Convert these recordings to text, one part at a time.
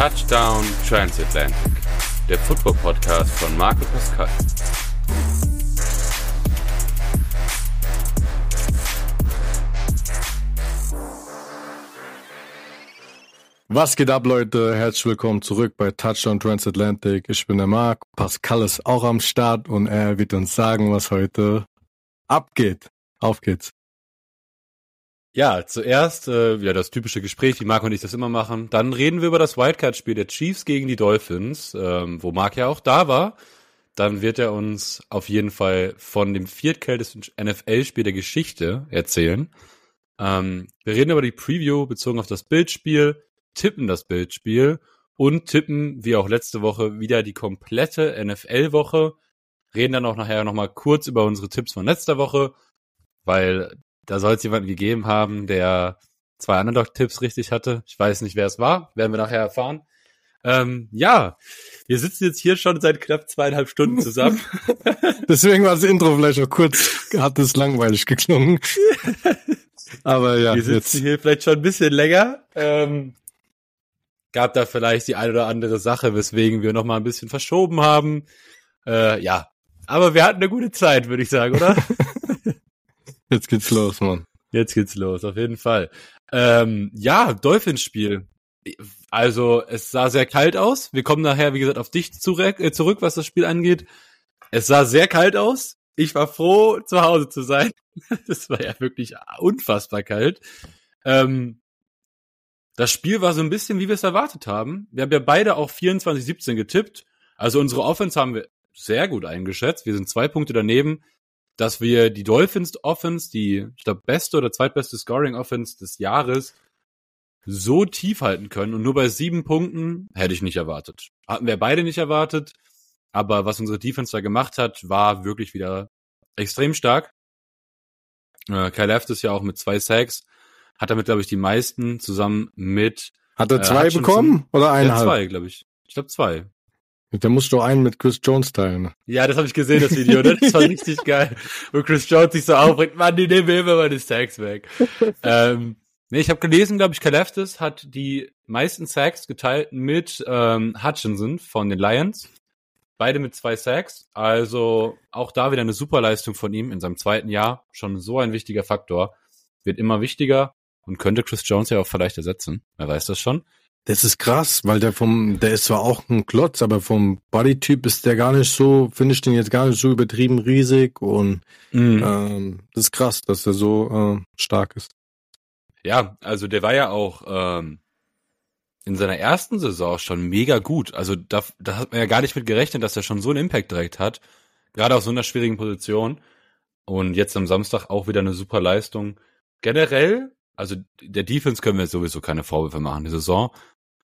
Touchdown Transatlantic, der Football Podcast von Marco Pascal. Was geht ab, Leute? Herzlich willkommen zurück bei Touchdown Transatlantic. Ich bin der Marc. Pascal ist auch am Start und er wird uns sagen, was heute abgeht. Auf geht's. Ja, zuerst äh, ja das typische Gespräch, wie Marc und ich das immer machen. Dann reden wir über das Wildcard-Spiel der Chiefs gegen die Dolphins, ähm, wo Marc ja auch da war. Dann wird er uns auf jeden Fall von dem viertkältesten NFL-Spiel der Geschichte erzählen. Ähm, wir reden über die Preview bezogen auf das Bildspiel, tippen das Bildspiel und tippen, wie auch letzte Woche, wieder die komplette NFL-Woche. Reden dann auch nachher nochmal kurz über unsere Tipps von letzter Woche, weil da soll es jemanden gegeben haben, der zwei Underdog-Tipps richtig hatte. Ich weiß nicht, wer es war. Werden wir nachher erfahren. Ähm, ja, wir sitzen jetzt hier schon seit knapp zweieinhalb Stunden zusammen. Deswegen war das Intro vielleicht auch kurz, hat es langweilig geklungen. Aber ja, wir sitzen jetzt. hier vielleicht schon ein bisschen länger. Ähm, gab da vielleicht die eine oder andere Sache, weswegen wir noch mal ein bisschen verschoben haben. Äh, ja, aber wir hatten eine gute Zeit, würde ich sagen, oder? Jetzt geht's los, Mann. Jetzt geht's los, auf jeden Fall. Ähm, ja, Dolphins-Spiel. Also, es sah sehr kalt aus. Wir kommen nachher, wie gesagt, auf dich zurück, äh, zurück, was das Spiel angeht. Es sah sehr kalt aus. Ich war froh, zu Hause zu sein. Das war ja wirklich unfassbar kalt. Ähm, das Spiel war so ein bisschen, wie wir es erwartet haben. Wir haben ja beide auch 24-17 getippt. Also unsere Offense haben wir sehr gut eingeschätzt. Wir sind zwei Punkte daneben dass wir die Dolphins Offense, die, ich glaube, beste oder zweitbeste Scoring Offense des Jahres, so tief halten können. Und nur bei sieben Punkten hätte ich nicht erwartet. Hatten wir beide nicht erwartet. Aber was unsere Defense da gemacht hat, war wirklich wieder extrem stark. Äh, Kyle Left ist ja auch mit zwei Sacks. Hat damit, glaube ich, die meisten zusammen mit. Hat er zwei äh, bekommen? Oder eineinhalb? Ja, zwei, glaube ich. Ich glaube zwei. Da musst du einen mit Chris Jones teilen. Ja, das habe ich gesehen, das Video. Ne? Das war richtig geil. Wo Chris Jones sich so aufregt, Mann, die nehmen mir immer meine Sacks weg. ähm, nee, ich habe gelesen, glaube ich, Kaleftis hat die meisten Sacks geteilt mit ähm, Hutchinson von den Lions. Beide mit zwei Sacks. Also auch da wieder eine super Leistung von ihm in seinem zweiten Jahr. Schon so ein wichtiger Faktor. Wird immer wichtiger und könnte Chris Jones ja auch vielleicht ersetzen. Wer weiß das schon. Das ist krass, weil der vom, der ist zwar auch ein Klotz, aber vom Bodytyp ist der gar nicht so, finde ich den jetzt gar nicht so übertrieben riesig und mhm. ähm, das ist krass, dass er so äh, stark ist. Ja, also der war ja auch ähm, in seiner ersten Saison schon mega gut. Also da, da hat man ja gar nicht mit gerechnet, dass er schon so einen Impact direkt hat, gerade auf so einer schwierigen Position. Und jetzt am Samstag auch wieder eine super Leistung. Generell also der Defense können wir sowieso keine Vorwürfe machen, die Saison.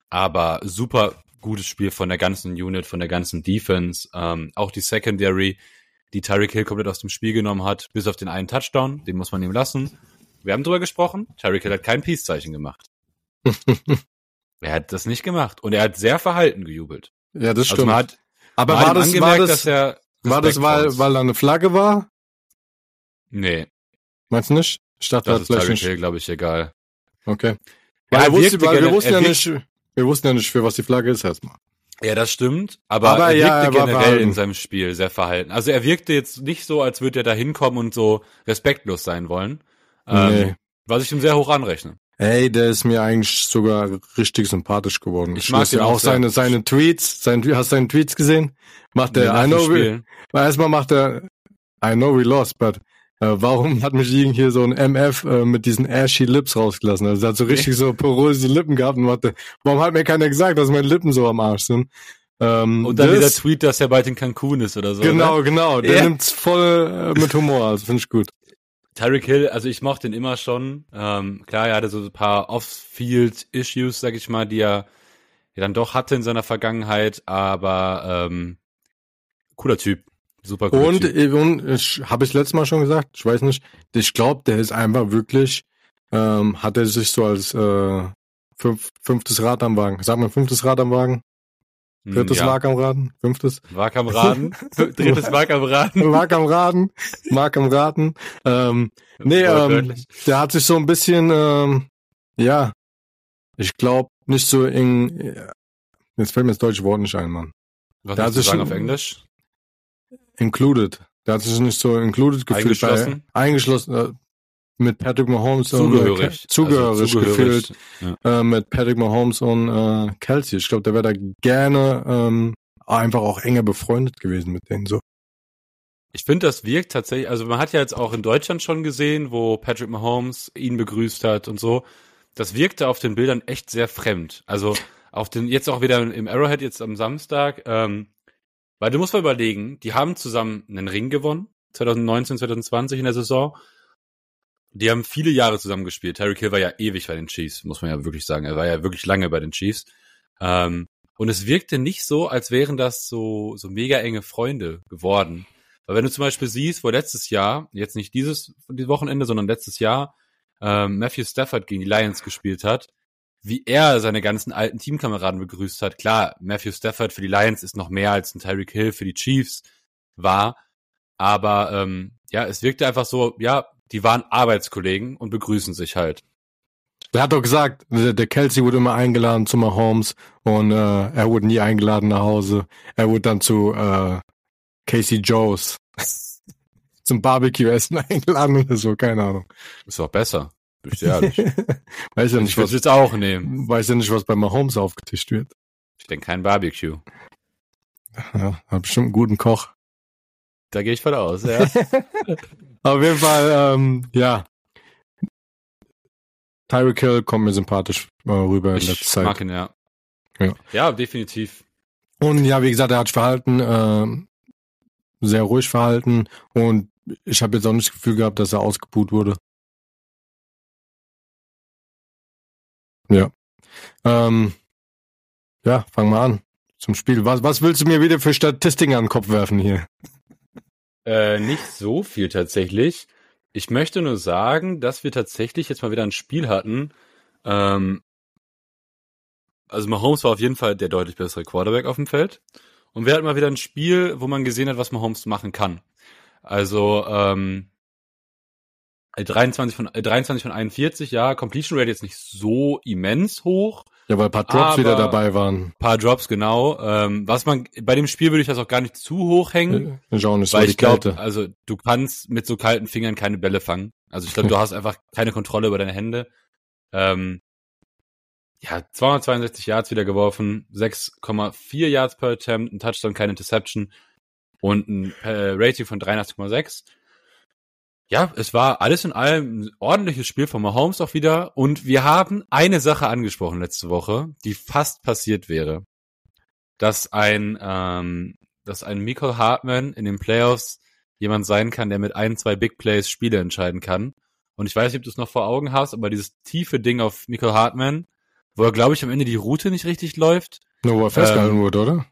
Aber super gutes Spiel von der ganzen Unit, von der ganzen Defense. Ähm, auch die Secondary, die Tyreek Hill komplett aus dem Spiel genommen hat, bis auf den einen Touchdown, den muss man ihm lassen. Wir haben drüber gesprochen. Tyreek Hill hat kein Peace-Zeichen gemacht. er hat das nicht gemacht. Und er hat sehr verhalten gejubelt. Ja, das also stimmt. Also hat, Aber war das, war das, war das, weil, weil da eine Flagge war? Nee. Meinst du nicht? Dachte, das ist Tyreek Hill, glaube ich, egal. Okay. Weil, ja, wusste, weil wir wussten ja nicht, wir wussten ja nicht, für was die Flagge ist erstmal. Ja, das stimmt, aber, aber er wirkte ja, er generell in seinem Spiel sehr verhalten. Also er wirkte jetzt nicht so, als würde er da hinkommen und so respektlos sein wollen. Ähm, nee. Was ich ihm sehr hoch anrechne. Ey, der ist mir eigentlich sogar richtig sympathisch geworden. Ich, ich mag ja auch seine, seine Tweets. Sein, hast du seine Tweets gesehen? Macht er, I know we, erstmal macht er, I know we lost, but äh, warum hat mich hier so ein MF äh, mit diesen ashy Lips rausgelassen? Also er hat so richtig so poröse Lippen gehabt und warte, warum hat mir keiner gesagt, dass meine Lippen so am Arsch sind? Ähm, und dann das, wieder Tweet, dass er bald in Cancun ist oder so. Genau, oder? genau. Der ja. nimmt's voll äh, mit Humor, also finde ich gut. Tyreek Hill, also ich mochte ihn immer schon. Ähm, klar, er hatte so ein paar Off-Field-Issues, sag ich mal, die er ja dann doch hatte in seiner Vergangenheit, aber ähm, cooler Typ. Super cool. Und, und ich habe ich letztes Mal schon gesagt, ich weiß nicht, ich glaube, der ist einfach wirklich, ähm, hat er sich so als äh, fünf, fünftes Rad am Wagen. Sag mal fünftes Rad am Wagen. Hm, Drittes ja. Mark am Raden, fünftes. Mark am Raden, drittes Mark am Raden. Mark am Raden, Mark am Raden. Ähm, nee, ähm, der hat sich so ein bisschen, ähm, ja, ich glaube, nicht so in, Jetzt fällt mir das deutsche Wort nicht ein, Mann. Was da sagen auf Englisch? Included. Der hat sich nicht so included gefühlt. Eingeschlossen? Bei, eingeschlossen. Äh, mit Patrick Mahomes zugehörig, und, äh, zugehörig, also zugehörig gefühlt ja. äh, mit Patrick Mahomes und äh, Kelsey. Ich glaube, der wäre da gerne ähm, einfach auch enger befreundet gewesen mit denen so. Ich finde, das wirkt tatsächlich, also man hat ja jetzt auch in Deutschland schon gesehen, wo Patrick Mahomes ihn begrüßt hat und so. Das wirkte auf den Bildern echt sehr fremd. Also auf den, jetzt auch wieder im Arrowhead jetzt am Samstag, ähm, weil du musst mal überlegen, die haben zusammen einen Ring gewonnen, 2019, 2020 in der Saison. Die haben viele Jahre zusammen gespielt. Terry Hill war ja ewig bei den Chiefs, muss man ja wirklich sagen. Er war ja wirklich lange bei den Chiefs. Ähm, und es wirkte nicht so, als wären das so, so mega enge Freunde geworden. Weil wenn du zum Beispiel siehst, wo letztes Jahr, jetzt nicht dieses, dieses Wochenende, sondern letztes Jahr, ähm, Matthew Stafford gegen die Lions gespielt hat, wie er seine ganzen alten Teamkameraden begrüßt hat. Klar, Matthew Stafford für die Lions ist noch mehr als ein Tyreek Hill für die Chiefs war. Aber ähm, ja, es wirkte einfach so, ja, die waren Arbeitskollegen und begrüßen sich halt. Er hat doch gesagt, der Kelsey wurde immer eingeladen zu Mahomes und äh, er wurde nie eingeladen nach Hause. Er wurde dann zu äh, Casey Joes zum Barbecue-Essen eingeladen oder so, keine Ahnung. Ist doch besser. Ich ehrlich. weiß ja nicht, ich was jetzt auch nehmen. Weiß ja nicht, was bei Mahomes aufgetischt wird. Ich denke kein Barbecue. Ja, hat bestimmt einen guten Koch. Da gehe ich von aus, ja. Auf jeden Fall, ähm, ja. Tyreek Hill kommt mir sympathisch äh, rüber in letzter Zeit. Ich mag ihn, ja. ja. Ja, definitiv. Und ja, wie gesagt, er hat sich verhalten, äh, sehr ruhig verhalten und ich habe jetzt auch nicht das Gefühl gehabt, dass er ausgebuht wurde. Ja. Ähm, ja, fang mal an zum Spiel. Was, was willst du mir wieder für Statistiken an den Kopf werfen hier? Äh, nicht so viel tatsächlich. Ich möchte nur sagen, dass wir tatsächlich jetzt mal wieder ein Spiel hatten. Ähm, also Mahomes war auf jeden Fall der deutlich bessere Quarterback auf dem Feld. Und wir hatten mal wieder ein Spiel, wo man gesehen hat, was Mahomes machen kann. Also ähm, 23 von, 23 von 41, ja, Completion Rate jetzt nicht so immens hoch. Ja, weil ein paar Drops wieder dabei waren. Paar Drops, genau. Ähm, was man, bei dem Spiel würde ich das auch gar nicht zu hoch hängen. Ich auch nicht so weil ich glaube, also du kannst mit so kalten Fingern keine Bälle fangen. Also ich glaube, du hast einfach keine Kontrolle über deine Hände. Ähm, ja, 262 Yards wieder geworfen, 6,4 Yards per Attempt, ein Touchdown, keine Interception und ein äh, Rating von 83,6 ja, es war alles in allem ein ordentliches Spiel von Mahomes auch wieder. Und wir haben eine Sache angesprochen letzte Woche, die fast passiert wäre. Dass ein, ähm, dass ein Michael Hartman in den Playoffs jemand sein kann, der mit ein, zwei Big Plays Spiele entscheiden kann. Und ich weiß nicht, ob du es noch vor Augen hast, aber dieses tiefe Ding auf Michael Hartman, wo er, glaube ich, am Ende die Route nicht richtig läuft. Nur wo er festgehalten ähm, wurde, oder?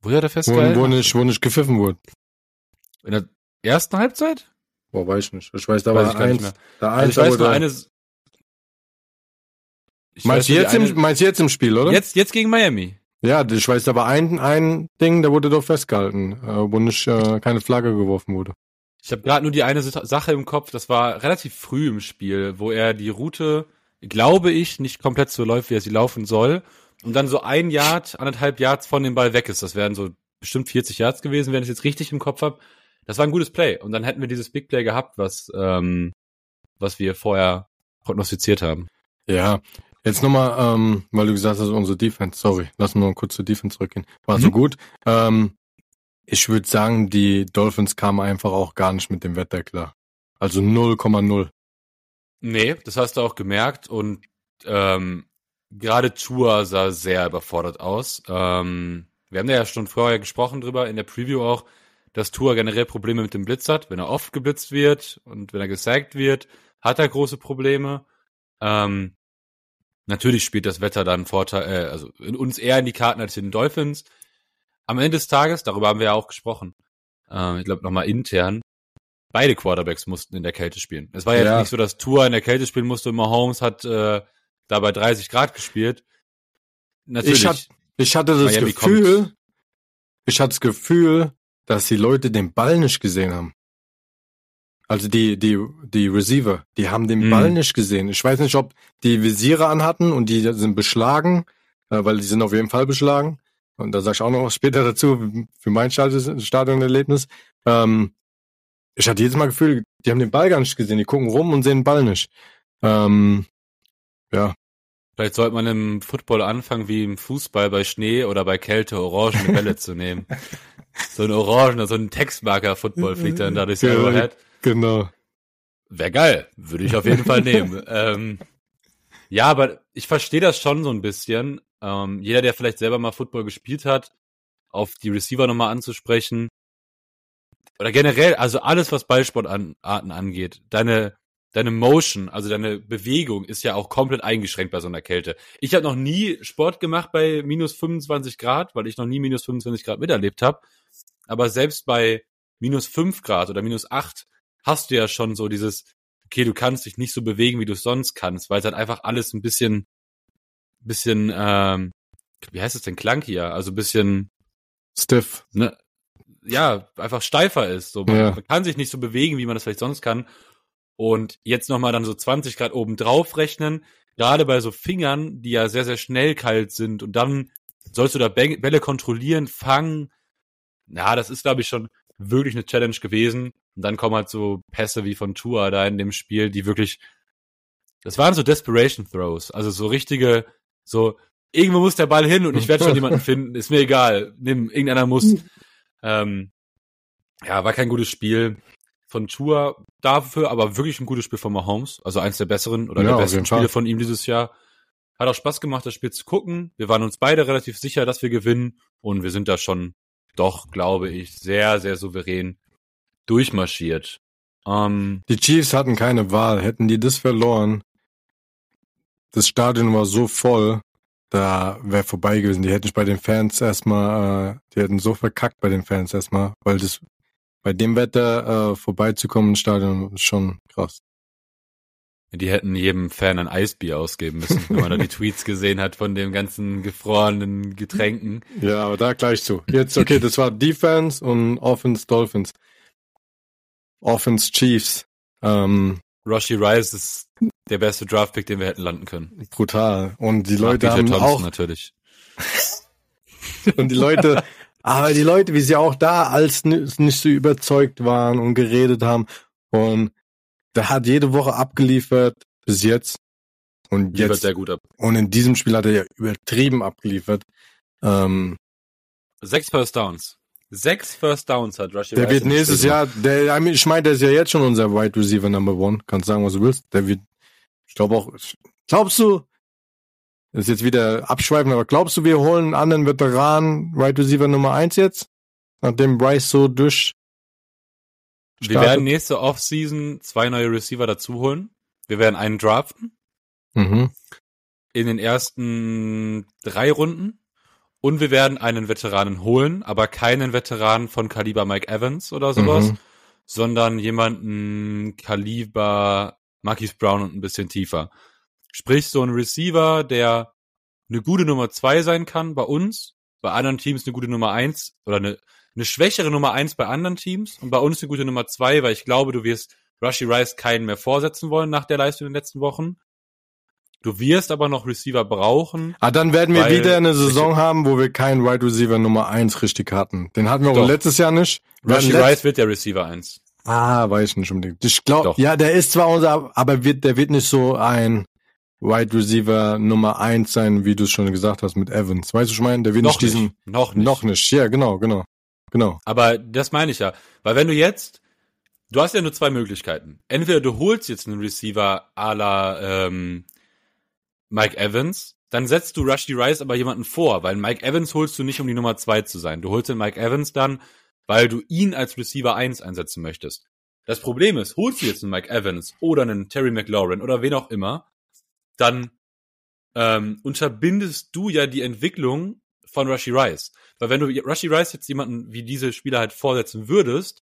Wo er festgehalten? Wo, wo, nicht, wo nicht gepfiffen wurde. In der ersten Halbzeit? Boah, weiß ich nicht. Ich weiß, da weiß war eins. Da also eins, ich weiß nur eine. Ich meinst, weiß, jetzt eine, im, meinst du jetzt im Spiel, oder? Jetzt, jetzt gegen Miami. Ja, ich weiß, da war ein, ein Ding, da wurde doch festgehalten, äh, wo nicht äh, keine Flagge geworfen wurde. Ich habe gerade nur die eine Sache im Kopf, das war relativ früh im Spiel, wo er die Route, glaube ich, nicht komplett so läuft, wie er sie laufen soll. Und dann so ein Yard, anderthalb Yards von dem Ball weg ist. Das wären so bestimmt 40 Yards gewesen, wenn ich es jetzt richtig im Kopf habe. Das war ein gutes Play. Und dann hätten wir dieses Big Play gehabt, was, ähm, was wir vorher prognostiziert haben. Ja, Jetzt nochmal, ähm, weil du gesagt hast, unsere Defense, sorry, lass mal kurz zur Defense zurückgehen. War mhm. so gut. Ähm, ich würde sagen, die Dolphins kamen einfach auch gar nicht mit dem Wetter klar. Also 0,0. Nee, das hast du auch gemerkt und ähm, gerade Tour sah sehr überfordert aus. Ähm, wir haben ja schon vorher gesprochen drüber, in der Preview auch dass Tua generell Probleme mit dem Blitz hat. Wenn er oft geblitzt wird und wenn er gesackt wird, hat er große Probleme. Ähm, natürlich spielt das Wetter dann Vorteil, äh, also in uns eher in die Karten als in den Dolphins. Am Ende des Tages, darüber haben wir ja auch gesprochen, äh, ich glaube nochmal intern, beide Quarterbacks mussten in der Kälte spielen. Es war ja, ja. nicht so, dass Tua in der Kälte spielen musste und Mahomes hat äh, da bei 30 Grad gespielt. Natürlich. Ich, hat, ich hatte das Miami Gefühl, kommt. ich hatte das Gefühl, dass die Leute den Ball nicht gesehen haben. Also die, die, die Receiver, die haben den mhm. Ball nicht gesehen. Ich weiß nicht, ob die Visiere anhatten und die sind beschlagen äh, weil die sind auf jeden Fall beschlagen. Und da sag ich auch noch später dazu, für mein Stadionerlebnis. Ähm, ich hatte jedes Mal Gefühl, die haben den Ball gar nicht gesehen, die gucken rum und sehen den Ball nicht. Ähm, ja. Vielleicht sollte man im Football anfangen, wie im Fußball bei Schnee oder bei Kälte orangene Bälle zu nehmen. So ein orangener, so ein Textmarker-Football fliegt dann dadurch ja, Overhead. Genau. Wäre geil. Würde ich auf jeden Fall nehmen. ähm, ja, aber ich verstehe das schon so ein bisschen. Ähm, jeder, der vielleicht selber mal Football gespielt hat, auf die Receiver nochmal anzusprechen. Oder generell, also alles, was Ballsportarten angeht. Deine, deine Motion, also deine Bewegung ist ja auch komplett eingeschränkt bei so einer Kälte. Ich habe noch nie Sport gemacht bei minus 25 Grad, weil ich noch nie minus 25 Grad miterlebt habe. Aber selbst bei minus 5 Grad oder minus 8 hast du ja schon so dieses, okay, du kannst dich nicht so bewegen, wie du es sonst kannst, weil es halt einfach alles ein bisschen, bisschen, ähm, wie heißt es denn, clunkier, also ein bisschen stiff, ne? Ja, einfach steifer ist. So, man, ja. man kann sich nicht so bewegen, wie man das vielleicht sonst kann. Und jetzt nochmal dann so 20 Grad oben drauf rechnen, gerade bei so Fingern, die ja sehr, sehr schnell kalt sind und dann sollst du da Bälle kontrollieren, fangen. Ja, das ist, glaube ich, schon wirklich eine Challenge gewesen. Und dann kommen halt so Pässe wie von Tua da in dem Spiel, die wirklich, das waren so Desperation Throws, also so richtige, so, irgendwo muss der Ball hin und ich werde schon jemanden finden, ist mir egal, nimm, irgendeiner muss. Ähm, ja, war kein gutes Spiel von Tua dafür, aber wirklich ein gutes Spiel von Mahomes, also eins der besseren oder ja, der besten Spiele von ihm dieses Jahr. Hat auch Spaß gemacht, das Spiel zu gucken. Wir waren uns beide relativ sicher, dass wir gewinnen und wir sind da schon doch, glaube ich, sehr, sehr souverän durchmarschiert. Ähm, die Chiefs hatten keine Wahl. Hätten die das verloren, das Stadion war so voll, da wäre vorbei gewesen. Die hätten bei den Fans erstmal, äh, die hätten so verkackt bei den Fans erstmal, weil das bei dem Wetter äh, vorbeizukommen im Stadion ist schon krass. Die hätten jedem Fan ein Eisbier ausgeben müssen, wenn man da die Tweets gesehen hat von den ganzen gefrorenen Getränken. Ja, aber da gleich zu. Jetzt, okay, das war Defense und Offense Dolphins. Offense Chiefs. Ähm, Roshi Rice ist der beste Draftpick, den wir hätten landen können. Brutal. Und die Leute haben Thompson auch natürlich. und die Leute, aber die Leute, wie sie auch da als nicht so überzeugt waren und geredet haben und der hat jede Woche abgeliefert bis jetzt und jetzt sehr gut ab. Und in diesem Spiel hat er ja übertrieben abgeliefert. Ähm, Sechs First Downs. Sechs First Downs hat Rushy Der wird nächstes Jahr, der, ich meine, der ist ja jetzt schon unser Wide Receiver Number One. Kannst sagen, was du willst. Der wird, ich glaube auch, glaubst du, das ist jetzt wieder abschweifen, aber glaubst du, wir holen einen anderen Veteran Wide Receiver Nummer eins jetzt? Nachdem Bryce so durch. Startet? Wir werden nächste Offseason zwei neue Receiver dazu holen. Wir werden einen draften. Mhm. In den ersten drei Runden. Und wir werden einen Veteranen holen, aber keinen Veteranen von Kaliber Mike Evans oder sowas, mhm. sondern jemanden Kaliber Marquis Brown und ein bisschen tiefer. Sprich, so ein Receiver, der eine gute Nummer zwei sein kann bei uns, bei anderen Teams eine gute Nummer eins oder eine, eine schwächere Nummer eins bei anderen Teams und bei uns eine gute Nummer zwei, weil ich glaube, du wirst Rushy Rice keinen mehr vorsetzen wollen nach der Leistung in den letzten Wochen. Du wirst aber noch Receiver brauchen. Ah, dann werden wir wieder eine Saison haben, wo wir keinen Wide Receiver Nummer eins richtig hatten. Den hatten wir auch letztes Jahr nicht. Rashi Rice wird der Receiver eins. Ah, weiß ich nicht unbedingt. Ich glaube, ja, der ist zwar unser, aber wird, der wird nicht so ein Wide Receiver Nummer eins sein, wie du es schon gesagt hast mit Evans. Weißt du, ich meine, der wird noch nicht diesen, nicht. noch nicht. Noch nicht. Ja, genau, genau, genau. Aber das meine ich ja. Weil wenn du jetzt, du hast ja nur zwei Möglichkeiten. Entweder du holst jetzt einen Receiver à la, ähm, Mike Evans, dann setzt du Rushy Rice aber jemanden vor, weil Mike Evans holst du nicht, um die Nummer zwei zu sein. Du holst den Mike Evans dann, weil du ihn als Receiver 1 einsetzen möchtest. Das Problem ist, holst du jetzt einen Mike Evans oder einen Terry McLaurin oder wen auch immer, dann ähm, unterbindest du ja die Entwicklung von Rushy Rice. Weil wenn du Rushy Rice jetzt jemanden wie diese Spieler halt vorsetzen würdest,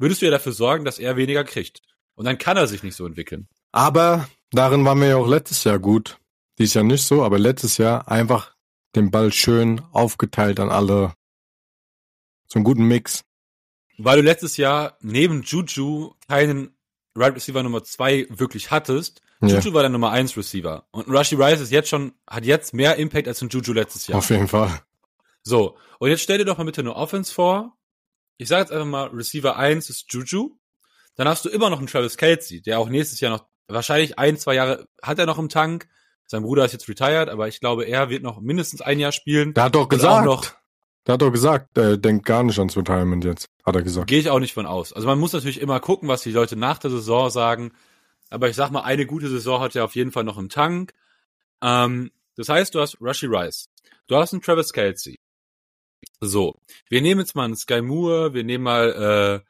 würdest du ja dafür sorgen, dass er weniger kriegt. Und dann kann er sich nicht so entwickeln. Aber darin waren wir ja auch letztes Jahr gut. Dies Jahr nicht so, aber letztes Jahr einfach den Ball schön aufgeteilt an alle. So einen guten Mix. Weil du letztes Jahr neben Juju keinen Right Receiver Nummer zwei wirklich hattest. Juju war der Nummer eins Receiver. Und Rushy Rice ist jetzt schon, hat jetzt mehr Impact als ein Juju letztes Jahr. Auf jeden Fall. So. Und jetzt stell dir doch mal bitte eine Offense vor. Ich sage jetzt einfach mal, Receiver eins ist Juju. Dann hast du immer noch einen Travis Kelsey, der auch nächstes Jahr noch, wahrscheinlich ein, zwei Jahre hat er noch im Tank. Sein Bruder ist jetzt retired, aber ich glaube, er wird noch mindestens ein Jahr spielen. Der hat doch gesagt, noch, der hat doch gesagt, er denkt gar nicht ans Retirement jetzt, hat er gesagt. Gehe ich auch nicht von aus. Also man muss natürlich immer gucken, was die Leute nach der Saison sagen. Aber ich sag mal, eine gute Saison hat er auf jeden Fall noch im Tank. Ähm, das heißt, du hast Rushy Rice. Du hast einen Travis Kelsey. So. Wir nehmen jetzt mal einen Sky Moore, wir nehmen mal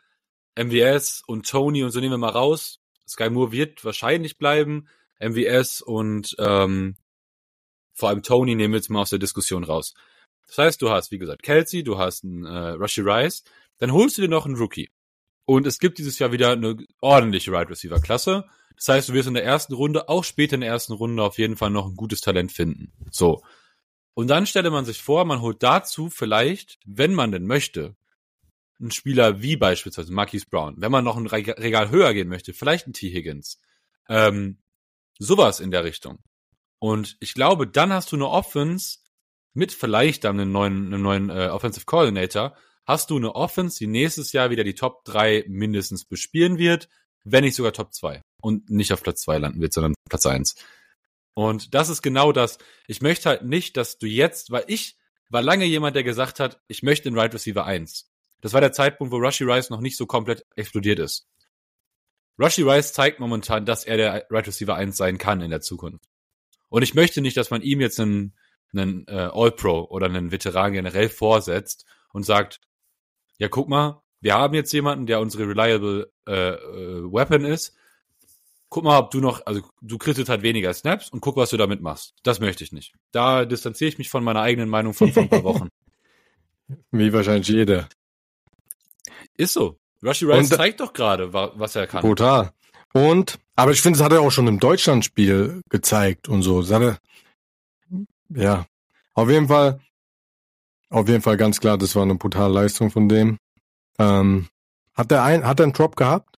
äh, MVS und Tony und so nehmen wir mal raus. Sky Moore wird wahrscheinlich bleiben. MVS und ähm, vor allem Tony nehmen wir jetzt mal aus der Diskussion raus. Das heißt, du hast, wie gesagt, Kelsey, du hast einen äh, Rushy Rice, dann holst du dir noch einen Rookie. Und es gibt dieses Jahr wieder eine ordentliche Right Receiver Klasse. Das heißt, du wirst in der ersten Runde, auch später in der ersten Runde, auf jeden Fall noch ein gutes Talent finden. So. Und dann stelle man sich vor, man holt dazu vielleicht, wenn man denn möchte, einen Spieler wie beispielsweise Marquise Brown. Wenn man noch ein Regal höher gehen möchte, vielleicht ein T. Higgins. Ähm, sowas in der Richtung. Und ich glaube, dann hast du eine Offense, mit vielleicht dann einem neuen, einem neuen äh, Offensive Coordinator, hast du eine Offense, die nächstes Jahr wieder die Top 3 mindestens bespielen wird, wenn nicht sogar Top 2 und nicht auf Platz 2 landen wird, sondern Platz 1. Und das ist genau das. Ich möchte halt nicht, dass du jetzt, weil ich war lange jemand, der gesagt hat, ich möchte den Right Receiver 1. Das war der Zeitpunkt, wo Rushy Rice noch nicht so komplett explodiert ist. Rushy Rice zeigt momentan, dass er der Right Receiver 1 sein kann in der Zukunft. Und ich möchte nicht, dass man ihm jetzt einen einen äh, All-Pro oder einen Veteran generell vorsetzt und sagt, ja, guck mal, wir haben jetzt jemanden, der unsere reliable äh, äh, Weapon ist. Guck mal, ob du noch, also du kriegst halt weniger Snaps und guck, was du damit machst. Das möchte ich nicht. Da distanziere ich mich von meiner eigenen Meinung von vor ein paar Wochen. Wie wahrscheinlich jeder. Ist so. Rushy Rice und, zeigt doch gerade, was er kann. Total. Und, aber ich finde, das hat er auch schon im Deutschlandspiel gezeigt und so. Das hat er, ja, auf jeden Fall, auf jeden Fall ganz klar, das war eine brutale Leistung von dem. Ähm, hat er ein, hat er einen Drop gehabt?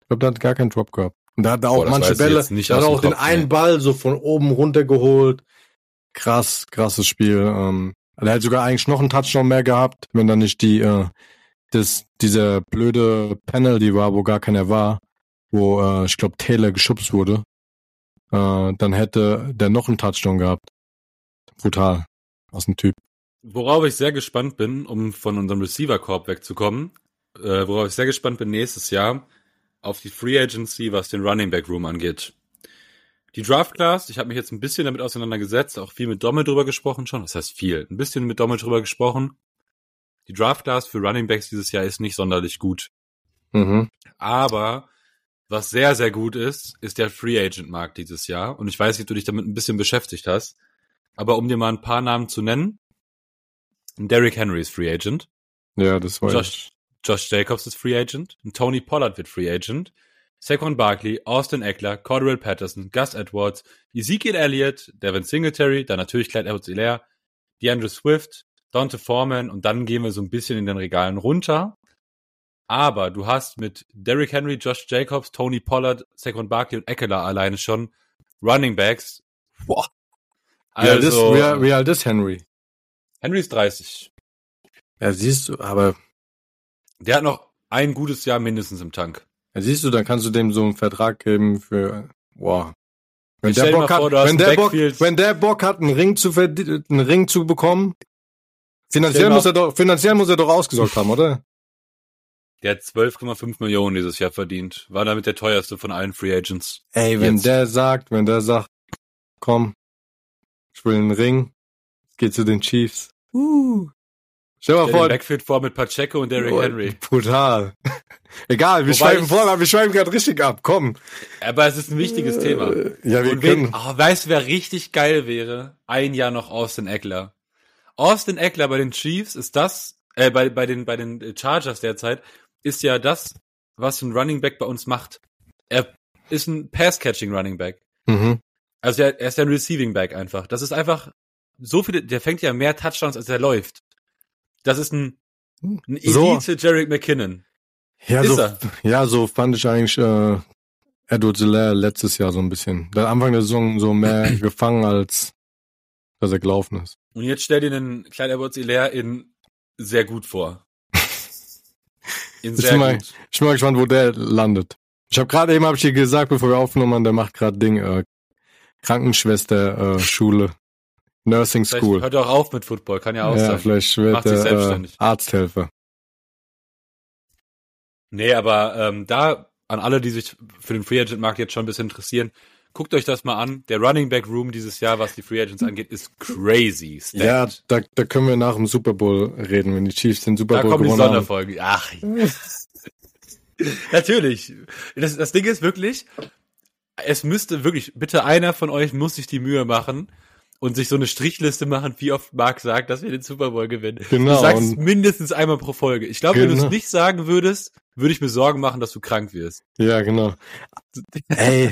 Ich glaube, der hat gar keinen Drop gehabt. Und da hat er auch Boah, manche Bälle, nicht hat auch Kopf, den einen Ball so von oben runter geholt. Krass, krasses Spiel. Ähm, er hat sogar eigentlich noch einen Touchdown mehr gehabt, wenn da nicht die, äh, das, dieser blöde Penalty war, wo gar keiner war, wo, äh, ich glaube, Taylor geschubst wurde. Äh, dann hätte der noch einen Touchdown gehabt brutal aus dem Typ. Worauf ich sehr gespannt bin, um von unserem Receiver-Korb wegzukommen, äh, worauf ich sehr gespannt bin nächstes Jahr, auf die Free Agency, was den Running Back Room angeht. Die Draft Class, ich habe mich jetzt ein bisschen damit auseinandergesetzt, auch viel mit Dommel drüber gesprochen schon. Das heißt viel, ein bisschen mit Dommel drüber gesprochen. Die Draft Class für Running Backs dieses Jahr ist nicht sonderlich gut. Mhm. Aber was sehr, sehr gut ist, ist der Free Agent Markt dieses Jahr. Und ich weiß, wie du dich damit ein bisschen beschäftigt hast. Aber um dir mal ein paar Namen zu nennen, Derrick Henry ist Free Agent. Ja, das war Josh, Josh Jacobs ist Free Agent. Tony Pollard wird Free Agent. Saquon Barkley, Austin Eckler, Cordell Patterson, Gus Edwards, Ezekiel Elliott, Devin Singletary, dann natürlich Clyde edwards hilaire DeAndre Swift, Dante Foreman und dann gehen wir so ein bisschen in den Regalen runter. Aber du hast mit Derrick Henry, Josh Jacobs, Tony Pollard, Saquon Barkley und Eckler alleine schon Running Backs. Boah, also, ist, wie, wie alt ist Henry? Henry ist 30. Ja, siehst du, aber. Der hat noch ein gutes Jahr mindestens im Tank. Ja, siehst du, dann kannst du dem so einen Vertrag geben für, wow. Wenn der, Bock hat, vor, wenn, der Bock, wenn der Bock hat, einen Ring zu, einen Ring zu bekommen, finanziell muss er doch, finanziell muss er doch ausgesorgt haben, oder? Der hat 12,5 Millionen dieses Jahr verdient. War damit der teuerste von allen Free Agents. Ey, wenn Jetzt. der sagt, wenn der sagt, komm, ich will einen Ring. Es geht zu den Chiefs. Uh. Stell mal vor. Backfield vor mit Pacheco und Derrick oh, Henry. Brutal. Egal, wir schweifen vor, wir schweifen gerade richtig ab. Komm. Aber es ist ein wichtiges Thema. Äh, ja, wir und können. Wen, oh, weißt du, wer richtig geil wäre? Ein Jahr noch Austin Eckler. Austin Eckler bei den Chiefs ist das, äh, bei, bei den, bei den Chargers derzeit, ist ja das, was ein Running Back bei uns macht. Er ist ein Pass-Catching Running Back. Mhm. Also er, er ist ja ein Receiving Back einfach. Das ist einfach so viele, der fängt ja mehr Touchdowns, als er läuft. Das ist ein, ein Elite so. Jarek McKinnon. Ja, ist so, er. ja, so fand ich eigentlich äh, Edward Zeller letztes Jahr so ein bisschen. Der Anfang der Saison so mehr gefangen, als dass er gelaufen ist. Und jetzt stell dir den kleinen Edward Zeller in sehr gut vor. In sehr ich, mal, gut. ich bin mal gespannt, wo der landet. Ich habe gerade eben, habe ich dir gesagt, bevor wir aufgenommen haben, der macht gerade Ding, äh, Krankenschwester, äh, Schule, Nursing vielleicht School. Hört auch auf mit Football, kann ja auch ja, sein. vielleicht wird er äh, Arzthelfer. Nee, aber ähm, da an alle, die sich für den Free Agent Markt jetzt schon ein bisschen interessieren, guckt euch das mal an. Der Running Back Room dieses Jahr, was die Free Agents angeht, ist crazy. Stacked. Ja, da, da können wir nach dem Super Bowl reden, wenn die Chiefs den Super Bowl gewonnen haben. Da kommen die Sonderfolgen. Ach. Natürlich. Das, das Ding ist wirklich, es müsste wirklich, bitte einer von euch muss sich die Mühe machen und sich so eine Strichliste machen, wie oft Marc sagt, dass wir den Super Bowl gewinnen. Genau. Du sagst mindestens einmal pro Folge. Ich glaube, genau. wenn du es genau. nicht sagen würdest, würde ich mir Sorgen machen, dass du krank wirst. Ja, genau. Ey.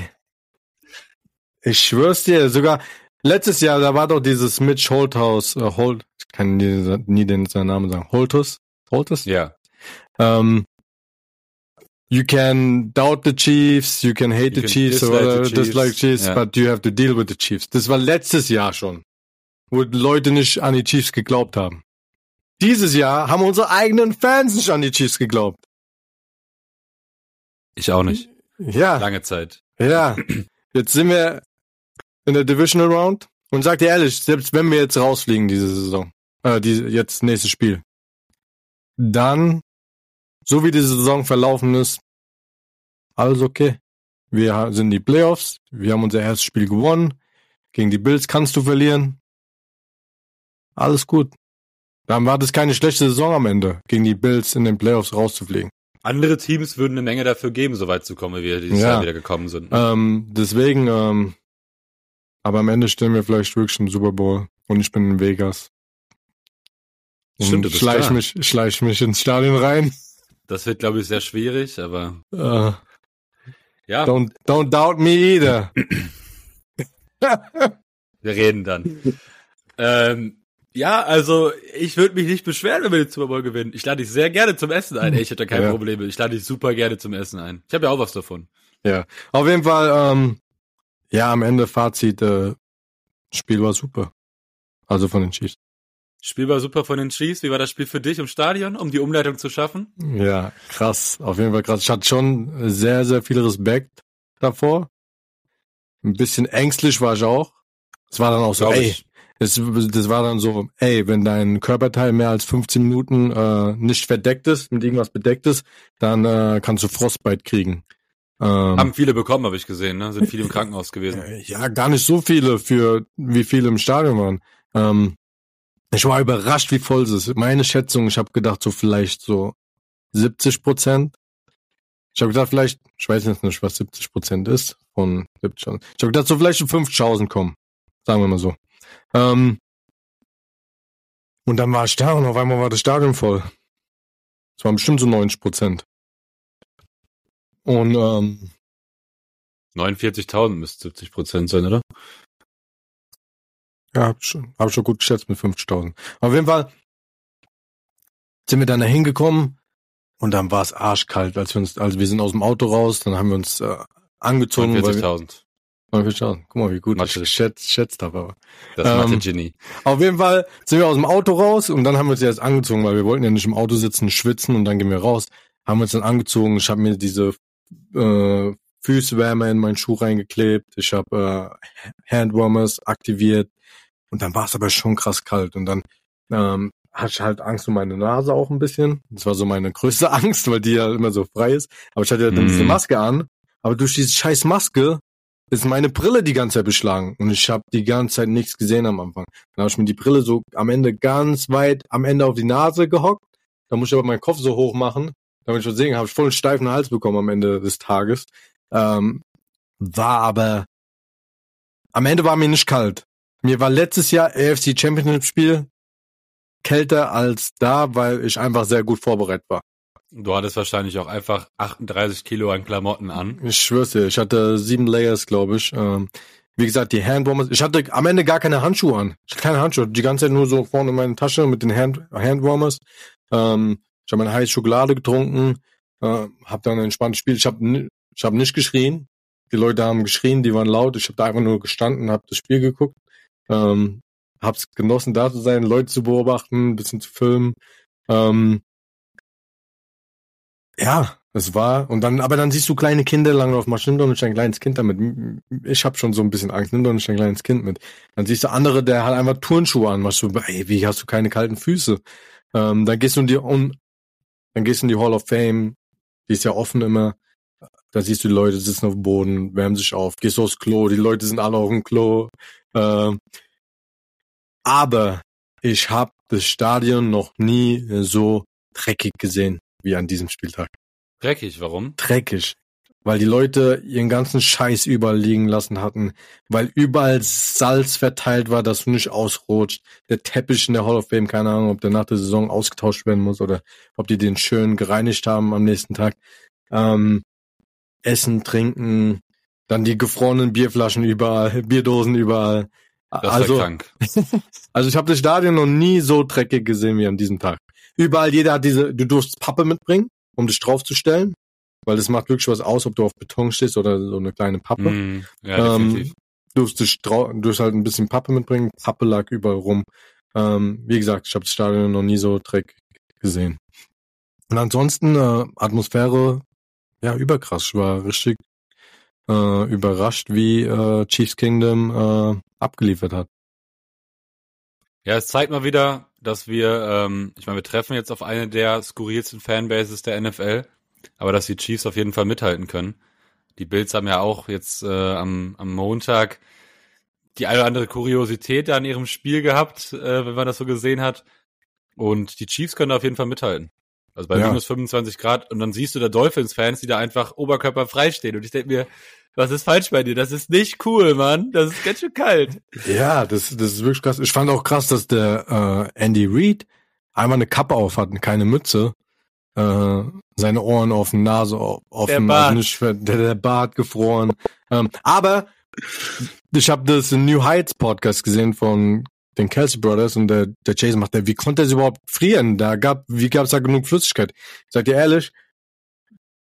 Ich schwör's dir, sogar letztes Jahr, da war doch dieses Mitch Holthaus, äh, Holt, ich kann nie, nie den seinen Namen sagen, Holtus? Holtus? Ja. Ähm, you can doubt the Chiefs, you can hate you the Chiefs dislike or the Chiefs. dislike Chiefs, yeah. but you have to deal with the Chiefs. Das war letztes Jahr schon, wo Leute nicht an die Chiefs geglaubt haben. Dieses Jahr haben unsere eigenen Fans nicht an die Chiefs geglaubt. Ich auch nicht. Ja. Lange Zeit. Ja. Jetzt sind wir in der Divisional Round und sagt dir ehrlich, selbst wenn wir jetzt rausfliegen diese Saison, äh, die, jetzt nächstes Spiel, dann so wie diese Saison verlaufen ist, alles okay. Wir sind in die Playoffs, wir haben unser erstes Spiel gewonnen. Gegen die Bills kannst du verlieren. Alles gut. Dann war das keine schlechte Saison am Ende, gegen die Bills in den Playoffs rauszufliegen. Andere Teams würden eine Menge dafür geben, so weit zu kommen, wie wir dieses ja. Jahr wieder gekommen sind. Ähm, deswegen, ähm, aber am Ende stellen wir vielleicht wirklich einen Super Bowl und ich bin in Vegas. Und Stimmt, du bist schleich da. mich, schleich mich ins Stadion rein. Das wird, glaube ich, sehr schwierig, aber. Uh, ja. Don't, don't doubt me either. wir reden dann. ähm, ja, also ich würde mich nicht beschweren, wenn wir den Super Bowl gewinnen. Ich lade dich sehr gerne zum Essen ein. Ey, ich hätte da kein ja. Problem. Ich lade dich super gerne zum Essen ein. Ich habe ja auch was davon. Ja, auf jeden Fall. Ähm, ja, am Ende Fazit. Äh, Spiel war super. Also von den Chiefs. Spiel war super von den Chiefs. Wie war das Spiel für dich im Stadion, um die Umleitung zu schaffen? Ja, krass. Auf jeden Fall krass. Ich hatte schon sehr, sehr viel Respekt davor. Ein bisschen ängstlich war ich auch. Es war dann auch so, ey, das, das war dann so, ey, wenn dein Körperteil mehr als 15 Minuten äh, nicht verdeckt ist, mit irgendwas bedeckt ist, dann äh, kannst du Frostbite kriegen. Ähm, Haben viele bekommen, habe ich gesehen, ne? Sind viele im Krankenhaus gewesen. Ja, gar nicht so viele für wie viele im Stadion waren. Ähm, ich war überrascht, wie voll es ist. Meine Schätzung, ich habe gedacht, so vielleicht so 70 Prozent. Ich habe gedacht, vielleicht, ich weiß jetzt nicht, was 70 Prozent ist von 70.000. Ich habe gedacht, so vielleicht 5.000 kommen. Sagen wir mal so. Ähm, und dann war ich da und auf einmal war das Stadion voll. Es waren bestimmt so 90 Prozent. Und ähm, 49.000 müsste 70 Prozent sein, oder? Ja, hab schon, hab schon gut geschätzt mit 50.000. Auf jeden Fall sind wir dann da hingekommen und dann war es arschkalt, als wir uns, also wir sind aus dem Auto raus, dann haben wir uns äh, angezogen. 49.000. 49.000. Guck mal, wie gut Mathe. ich schätzt, schätzt habe. Das ähm, Mathe Genie. Auf jeden Fall sind wir aus dem Auto raus und dann haben wir uns jetzt angezogen, weil wir wollten ja nicht im Auto sitzen, schwitzen und dann gehen wir raus. Haben uns dann angezogen. Ich habe mir diese äh, Füßwärme in meinen Schuh reingeklebt. Ich habe äh, Handwarmers aktiviert. Und dann war es aber schon krass kalt. Und dann ähm, hatte ich halt Angst um meine Nase auch ein bisschen. Das war so meine größte Angst, weil die ja immer so frei ist. Aber ich hatte ja dann mm. diese mhm. Maske an. Aber durch diese scheiß Maske ist meine Brille die ganze Zeit beschlagen. Und ich habe die ganze Zeit nichts gesehen am Anfang. Dann habe ich mir die Brille so am Ende ganz weit am Ende auf die Nase gehockt. Dann muss ich aber meinen Kopf so hoch machen, damit ich was sehen habe ich voll einen steifen Hals bekommen am Ende des Tages. Ähm, war aber am Ende war mir nicht kalt. Mir war letztes Jahr AFC Championship Spiel kälter als da, weil ich einfach sehr gut vorbereitet war. Du hattest wahrscheinlich auch einfach 38 Kilo an Klamotten an. Ich schwör's dir, ich hatte sieben Layers, glaube ich. Ähm, wie gesagt, die Handwarmers. Ich hatte am Ende gar keine Handschuhe an. Ich hatte keine Handschuhe. Die ganze Zeit nur so vorne in meine Tasche mit den Hand Handwarmers. Ähm, ich habe meine heiße Schokolade getrunken. äh, hab dann ein entspanntes Spiel. Ich habe ich hab nicht geschrien. Die Leute haben geschrien, die waren laut. Ich habe da einfach nur gestanden, habe das Spiel geguckt. Ähm, hab's genossen, da zu sein, Leute zu beobachten, ein bisschen zu filmen. Ähm, ja, es war und dann, aber dann siehst du kleine Kinder langlaufen, nimm doch nicht ein kleines Kind damit. Ich habe schon so ein bisschen Angst, nimm doch nicht ein kleines Kind mit. Dann siehst du andere, der hat einfach Turnschuhe an, machst du, ey, wie hast du keine kalten Füße? Ähm, dann gehst du in die und dann gehst du in die Hall of Fame, die ist ja offen immer. Da siehst du die Leute sitzen auf dem Boden, wärmen sich auf, gehst aufs Klo, die Leute sind alle auf dem Klo. Ähm, aber ich habe das Stadion noch nie so dreckig gesehen wie an diesem Spieltag. Dreckig, warum? Dreckig. Weil die Leute ihren ganzen Scheiß überall liegen lassen hatten, weil überall Salz verteilt war, dass du nicht ausrutscht. Der Teppich in der Hall of Fame, keine Ahnung, ob der nach der Saison ausgetauscht werden muss oder ob die den schön gereinigt haben am nächsten Tag. Ähm, Essen, trinken, dann die gefrorenen Bierflaschen überall, Bierdosen überall. Das also, krank. also ich habe das Stadion noch nie so dreckig gesehen wie an diesem Tag. Überall jeder hat diese, du durfst Pappe mitbringen, um dich draufzustellen, weil das macht wirklich was aus, ob du auf Beton stehst oder so eine kleine Pappe. Mm, ja. Ähm, du durfst, dich du durfst halt ein bisschen Pappe mitbringen, Pappe lag überall rum. Ähm, wie gesagt, ich habe das Stadion noch nie so dreckig gesehen. Und ansonsten äh, Atmosphäre, ja, überkrass. Ich war richtig äh, überrascht, wie äh, Chiefs Kingdom äh, abgeliefert hat. Ja, es zeigt mal wieder, dass wir, ähm, ich meine, wir treffen jetzt auf eine der skurrilsten Fanbases der NFL, aber dass die Chiefs auf jeden Fall mithalten können. Die Bills haben ja auch jetzt äh, am, am Montag die eine oder andere Kuriosität da in ihrem Spiel gehabt, äh, wenn man das so gesehen hat. Und die Chiefs können da auf jeden Fall mithalten. Also bei ja. minus 25 Grad und dann siehst du da Dolphins-Fans, die da einfach oberkörperfrei stehen. Und ich denke mir, was ist falsch bei dir? Das ist nicht cool, Mann. Das ist ganz schön kalt. Ja, das, das ist wirklich krass. Ich fand auch krass, dass der äh, Andy Reid einmal eine Kappe auf hat und keine Mütze. Äh, seine Ohren offen, Nase offen, der Bart, nicht, der, der Bart gefroren. Ähm, aber ich habe das New Heights Podcast gesehen von den Kelsey Brothers und der, der Jason macht, der, wie konnte er es überhaupt frieren? Da gab, wie gab es da genug Flüssigkeit? Ich sag dir ehrlich,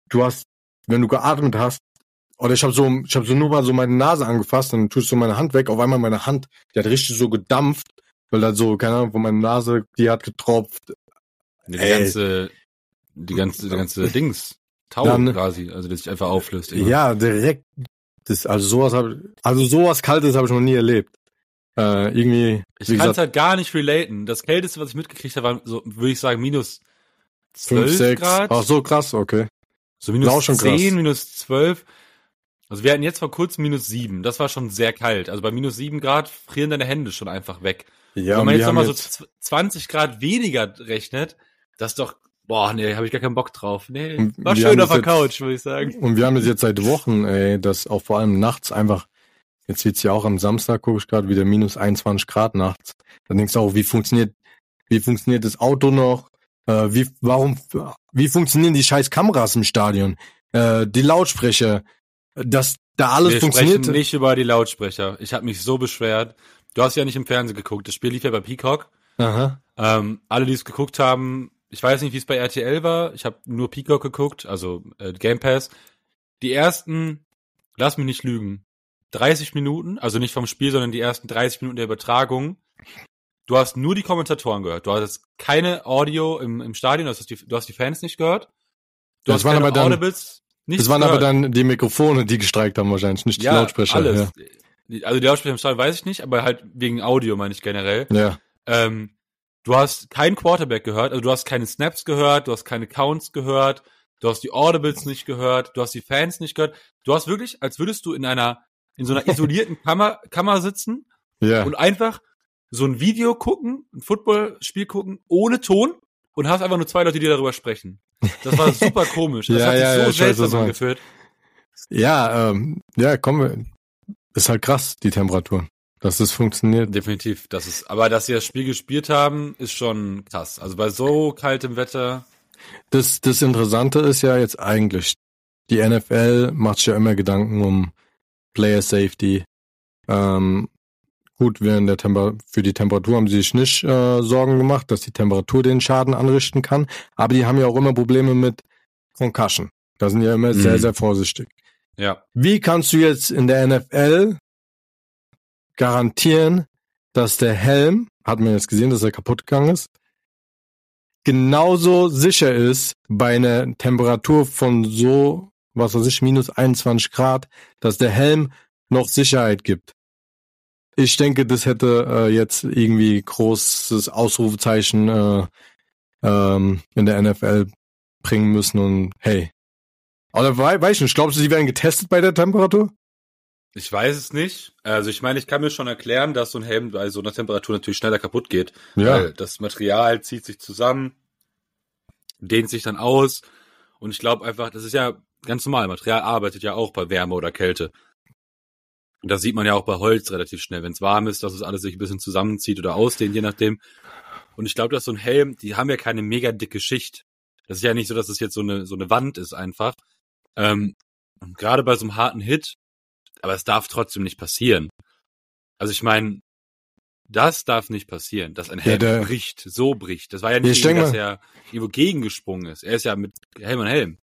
du hast, wenn du geatmet hast, oder ich habe so, ich habe so nur mal so meine Nase angefasst und dann ich so meine Hand weg. Auf einmal meine Hand, die hat richtig so gedampft, weil da so, keine Ahnung, wo meine Nase, die hat getropft. Die Ey. ganze, die ganze, die ganze Dings, Tau dann, quasi, also das sich einfach auflöst. Immer. Ja, direkt. Das, also sowas habe, also sowas Kaltes habe ich noch nie erlebt. Äh, irgendwie. Ich kann es halt gar nicht relaten. Das Kälteste, was ich mitgekriegt habe, war so, würde ich sagen, minus 12 5, 6. Grad. Ach so krass, okay. So minus 10, krass. minus 12. Also wir hatten jetzt vor kurzem minus sieben. Das war schon sehr kalt. Also bei minus sieben Grad frieren deine Hände schon einfach weg. Ja, Wenn man jetzt nochmal so 20 Grad weniger rechnet, das ist doch, boah, nee, habe ich gar keinen Bock drauf. Nee, war schön auf der Couch, würde ich sagen. Und wir haben es jetzt seit Wochen, ey, dass auch vor allem nachts einfach, jetzt wird's ja auch am Samstag, gucke ich gerade, wieder minus 21 Grad nachts. Dann denkst du auch, wie funktioniert, wie funktioniert das Auto noch? Äh, wie, warum, wie funktionieren die scheiß Kameras im Stadion? Äh, die Lautsprecher, dass da alles Wir funktioniert. Wir nicht über die Lautsprecher. Ich habe mich so beschwert. Du hast ja nicht im Fernsehen geguckt. Das Spiel lief ja bei Peacock. Aha. Ähm, alle, die es geguckt haben, ich weiß nicht, wie es bei RTL war. Ich habe nur Peacock geguckt, also äh, Game Pass. Die ersten, lass mich nicht lügen, 30 Minuten, also nicht vom Spiel, sondern die ersten 30 Minuten der Übertragung. Du hast nur die Kommentatoren gehört. Du hast keine Audio im, im Stadion, du hast, die, du hast die Fans nicht gehört. Du das hast keine Audibles. Nichts das waren gehört. aber dann die Mikrofone, die gestreikt haben wahrscheinlich, nicht die ja, Lautsprecher. Alles. Ja. Also die Lautsprecher im Stall weiß ich nicht, aber halt wegen Audio meine ich generell. Ja. Ähm, du hast keinen Quarterback gehört, also du hast keine Snaps gehört, du hast keine Counts gehört, du hast die Audibles nicht gehört, du hast die Fans nicht gehört. Du hast wirklich, als würdest du in einer, in so einer isolierten Kammer, Kammer sitzen ja. und einfach so ein Video gucken, ein Footballspiel gucken, ohne Ton und hast einfach nur zwei Leute, die darüber sprechen. Das war super komisch. Das ja, hat sich ja, so ja, seltsam angefühlt. Ja, ähm, ja, kommen wir. Ist halt krass, die Temperatur. Dass das funktioniert. Definitiv. Das ist, aber dass sie das Spiel gespielt haben, ist schon krass. Also bei so kaltem Wetter. Das, das Interessante ist ja jetzt eigentlich, die NFL macht sich ja immer Gedanken um Player Safety, ähm, Gut, während der Temper für die Temperatur haben sie sich nicht äh, Sorgen gemacht, dass die Temperatur den Schaden anrichten kann. Aber die haben ja auch immer Probleme mit Concussion. Da sind ja immer mhm. sehr, sehr vorsichtig. Ja. Wie kannst du jetzt in der NFL garantieren, dass der Helm, hat man jetzt gesehen, dass er kaputt gegangen ist, genauso sicher ist bei einer Temperatur von so, was weiß ich, minus 21 Grad, dass der Helm noch Sicherheit gibt. Ich denke, das hätte äh, jetzt irgendwie großes Ausrufezeichen äh, ähm, in der NFL bringen müssen und hey. Oder weiß ich nicht, glaubst du, sie werden getestet bei der Temperatur? Ich weiß es nicht. Also ich meine, ich kann mir schon erklären, dass so ein Helm bei so einer Temperatur natürlich schneller kaputt geht. Ja. Weil das Material zieht sich zusammen, dehnt sich dann aus. Und ich glaube einfach, das ist ja ganz normal. Material arbeitet ja auch bei Wärme oder Kälte. Und das sieht man ja auch bei Holz relativ schnell, wenn es warm ist, dass es alles sich ein bisschen zusammenzieht oder ausdehnt, je nachdem. Und ich glaube, dass so ein Helm, die haben ja keine mega dicke Schicht. Das ist ja nicht so, dass es jetzt so eine, so eine Wand ist einfach. Ähm, gerade bei so einem harten Hit, aber es darf trotzdem nicht passieren. Also ich meine, das darf nicht passieren, dass ein Helm ja, bricht, so bricht. Das war ja nicht, dass er irgendwo gegengesprungen ist. Er ist ja mit Helm und Helm.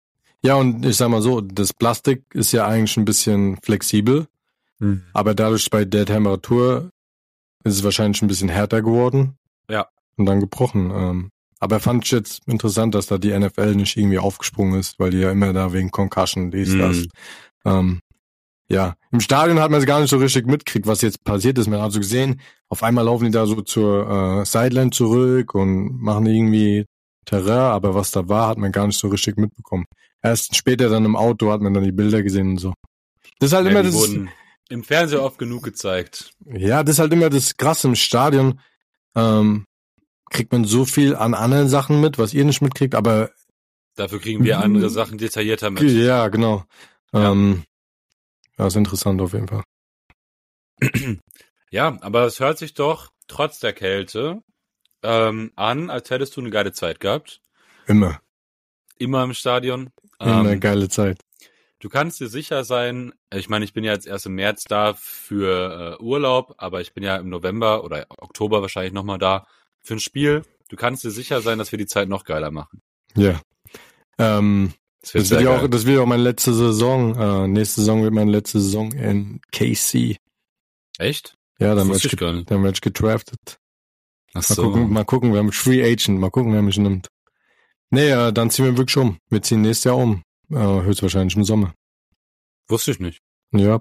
Ja, und ich sag mal so, das Plastik ist ja eigentlich ein bisschen flexibel. Mhm. Aber dadurch bei der Temperatur ist es wahrscheinlich ein bisschen härter geworden. Ja. Und dann gebrochen. Ähm, aber fand ich jetzt interessant, dass da die NFL nicht irgendwie aufgesprungen ist, weil die ja immer da wegen Concussion, dies, mhm. das. Ähm, ja, im Stadion hat man es gar nicht so richtig mitgekriegt, was jetzt passiert ist. Man hat so gesehen, auf einmal laufen die da so zur äh, Sideline zurück und machen irgendwie Terrain, aber was da war, hat man gar nicht so richtig mitbekommen. Erst später dann im Auto hat man dann die Bilder gesehen und so. Das ist halt ja, immer das. Im Fernseher oft genug gezeigt. Ja, das ist halt immer das Krasse im Stadion. Ähm, kriegt man so viel an anderen Sachen mit, was ihr nicht mitkriegt, aber dafür kriegen wir andere Sachen detaillierter mit. Ja, genau. Ja. Ähm, ja, ist interessant auf jeden Fall. Ja, aber es hört sich doch trotz der Kälte ähm, an, als hättest du eine geile Zeit gehabt. Immer. Immer im Stadion. Immer ähm, eine geile Zeit. Du kannst dir sicher sein, ich meine, ich bin ja jetzt erst im März da für äh, Urlaub, aber ich bin ja im November oder Oktober wahrscheinlich nochmal da für ein Spiel. Du kannst dir sicher sein, dass wir die Zeit noch geiler machen. Ja. Ähm, das, das wird ja auch, das wird auch meine letzte Saison. Äh, nächste Saison wird meine letzte Saison in KC. Echt? Ja, dann werde ich, werd ich gedraftet. Ach so. Mal gucken, mal gucken, wir haben Free Agent, mal gucken, wer mich nimmt. Nee, äh, dann ziehen wir wirklich um. Wir ziehen nächstes Jahr um. Äh, höchstwahrscheinlich im Sommer. Wusste ich nicht. Ja.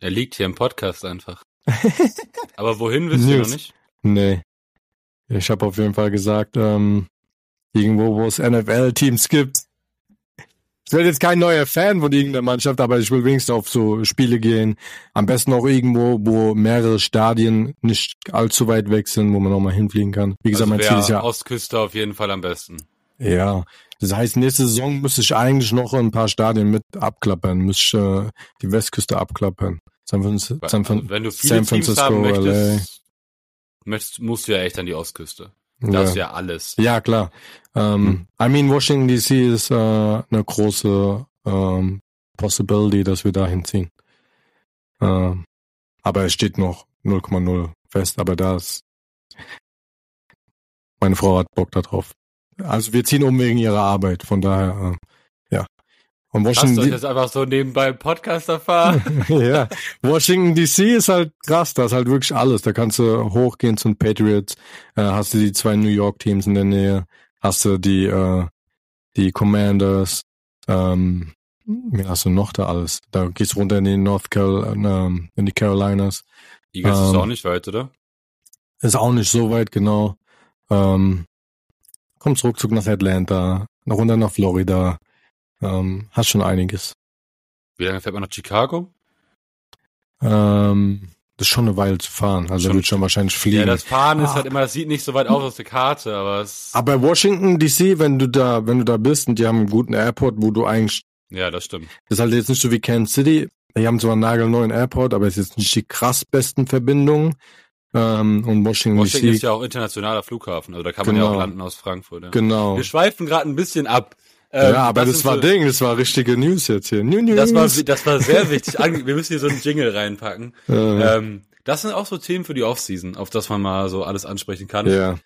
Er liegt hier im Podcast einfach. Aber wohin wisst ihr noch nicht? Nee. Ich habe auf jeden Fall gesagt, ähm, irgendwo, wo es NFL-Teams gibt. Ich will jetzt kein neuer Fan von irgendeiner Mannschaft, aber ich will wenigstens auf so Spiele gehen. Am besten auch irgendwo, wo mehrere Stadien nicht allzu weit weg sind, wo man auch mal hinfliegen kann. Wie gesagt, also mein Ziel ist ja Ostküste auf jeden Fall am besten. Ja, das heißt, nächste Saison müsste ich eigentlich noch ein paar Stadien mit abklappern, müsste äh, die Westküste abklappern. San, Francisco, San, also, wenn du viele San Francisco, haben möchtest, möchtest, musst du ja echt an die Ostküste. Das ja. ist ja alles. Ja, klar. Ähm, hm. I mean, Washington DC ist äh, eine große ähm, Possibility, dass wir da hinziehen. Ähm, aber es steht noch 0,0 fest, aber da ist meine Frau hat Bock darauf. Also wir ziehen um wegen ihrer Arbeit, von daher, äh, ja. Und Washington Lasst euch das einfach so nebenbei Podcast erfahren. ja. Washington DC ist halt krass, da ist halt wirklich alles. Da kannst du hochgehen zum Patriots, äh, hast du die zwei New York Teams in der Nähe, hast du die, äh, die Commanders, ähm, wie hast du noch da alles? Da gehst du runter in die North Carolina, ähm, in die Carolinas. Eagles ähm, ist auch nicht weit, oder? Ist auch nicht so weit, genau. Ähm, kommst ruckzuck nach Atlanta, noch runter nach Florida. Ähm, hast schon einiges. Wie lange fährt man nach Chicago? Ähm, das ist schon eine Weile zu fahren. Also schon, wird schon wahrscheinlich fliegen. Ja, das Fahren ah. ist halt immer, das sieht nicht so weit aus aus der Karte, aber es. Aber Washington DC, wenn du da, wenn du da bist und die haben einen guten Airport, wo du eigentlich. Ja, das stimmt. Das ist halt jetzt nicht so wie Kansas City. Die haben zwar einen nagelneuen Airport, aber es ist jetzt nicht die krass besten Verbindungen. Ähm, und Washington, Washington DC. ist ja auch internationaler Flughafen, also da kann man genau. ja auch landen aus Frankfurt. Ja. Genau. Wir schweifen gerade ein bisschen ab. Ähm, ja, aber das, das war so, Ding, das war richtige News jetzt hier. New News. Das war, das war sehr wichtig. Wir müssen hier so einen Jingle reinpacken. Ja. Ähm, das sind auch so Themen für die Offseason, auf das man mal so alles ansprechen kann. Ja.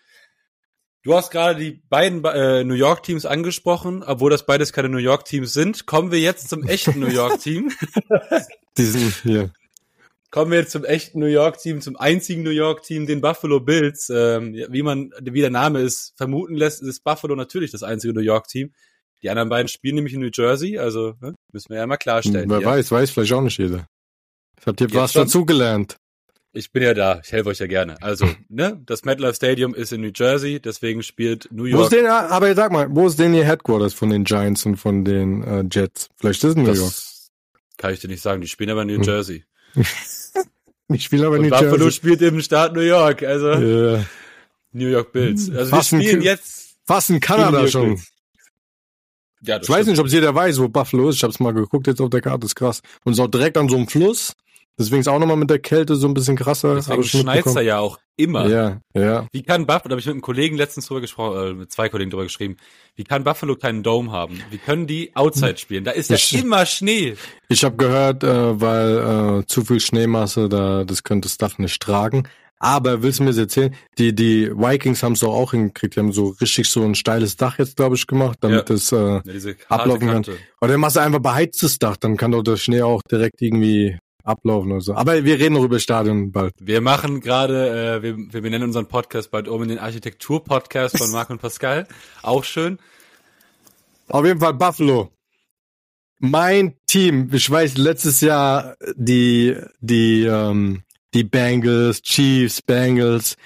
Du hast gerade die beiden äh, New York Teams angesprochen, obwohl das beides keine New York Teams sind. Kommen wir jetzt zum echten New York Team. die sind hier. Kommen wir jetzt zum echten New York Team, zum einzigen New York Team, den Buffalo Bills. Ähm, wie man, wie der Name ist, vermuten lässt, ist Buffalo natürlich das einzige New York Team. Die anderen beiden spielen nämlich in New Jersey, also ne, müssen wir ja mal klarstellen. Wer hier. weiß, weiß vielleicht auch nicht jeder. Habt ihr was dazugelernt? Ich bin ja da, ich helfe euch ja gerne. Also, ne, das MetLife Stadium ist in New Jersey, deswegen spielt New York. Wo ist denn, aber sag mal, wo ist denn ihr Headquarters von den Giants und von den äh, Jets? Vielleicht ist es New das York. Kann ich dir nicht sagen, die spielen aber in New hm. Jersey. ich spiele aber in New Buffalo Jersey. Spielt im Staat New York, also yeah. New York Bills. Also fast wir spielen jetzt fast in Kanada schon. Ja, ich stimmt. weiß nicht, ob jeder weiß, wo Buffalo ist. Ich habe es mal geguckt jetzt auf der Karte, ist krass. Und ist auch direkt an so einem Fluss. Deswegen ist auch nochmal mit der Kälte so ein bisschen krasser. Deswegen schneit da ja auch immer. Ja, ja. Wie kann Buffalo, da habe ich mit einem Kollegen letztens drüber gesprochen, äh, mit zwei Kollegen drüber geschrieben, wie kann Buffalo keinen Dome haben? Wie können die Outside spielen? Da ist ja ich, immer Schnee. Ich habe gehört, äh, weil äh, zu viel Schneemasse, da das könnte das Dach nicht tragen. Aber willst du mir das erzählen? Die, die Vikings haben es doch auch hingekriegt. Die haben so richtig so ein steiles Dach jetzt, glaube ich, gemacht, damit ja. es äh, ja, ablaufen kann. Oder dann machst du einfach beheiztes Dach, dann kann doch der Schnee auch direkt irgendwie ablaufen oder so. Aber wir reden noch über Stadion bald. Wir machen gerade, äh, wir, wir benennen unseren Podcast bald um in den Architektur-Podcast von Marc und Pascal. Auch schön. Auf jeden Fall Buffalo. Mein Team, ich weiß, letztes Jahr die, die, ähm, die Bengals, Chiefs, Bengals.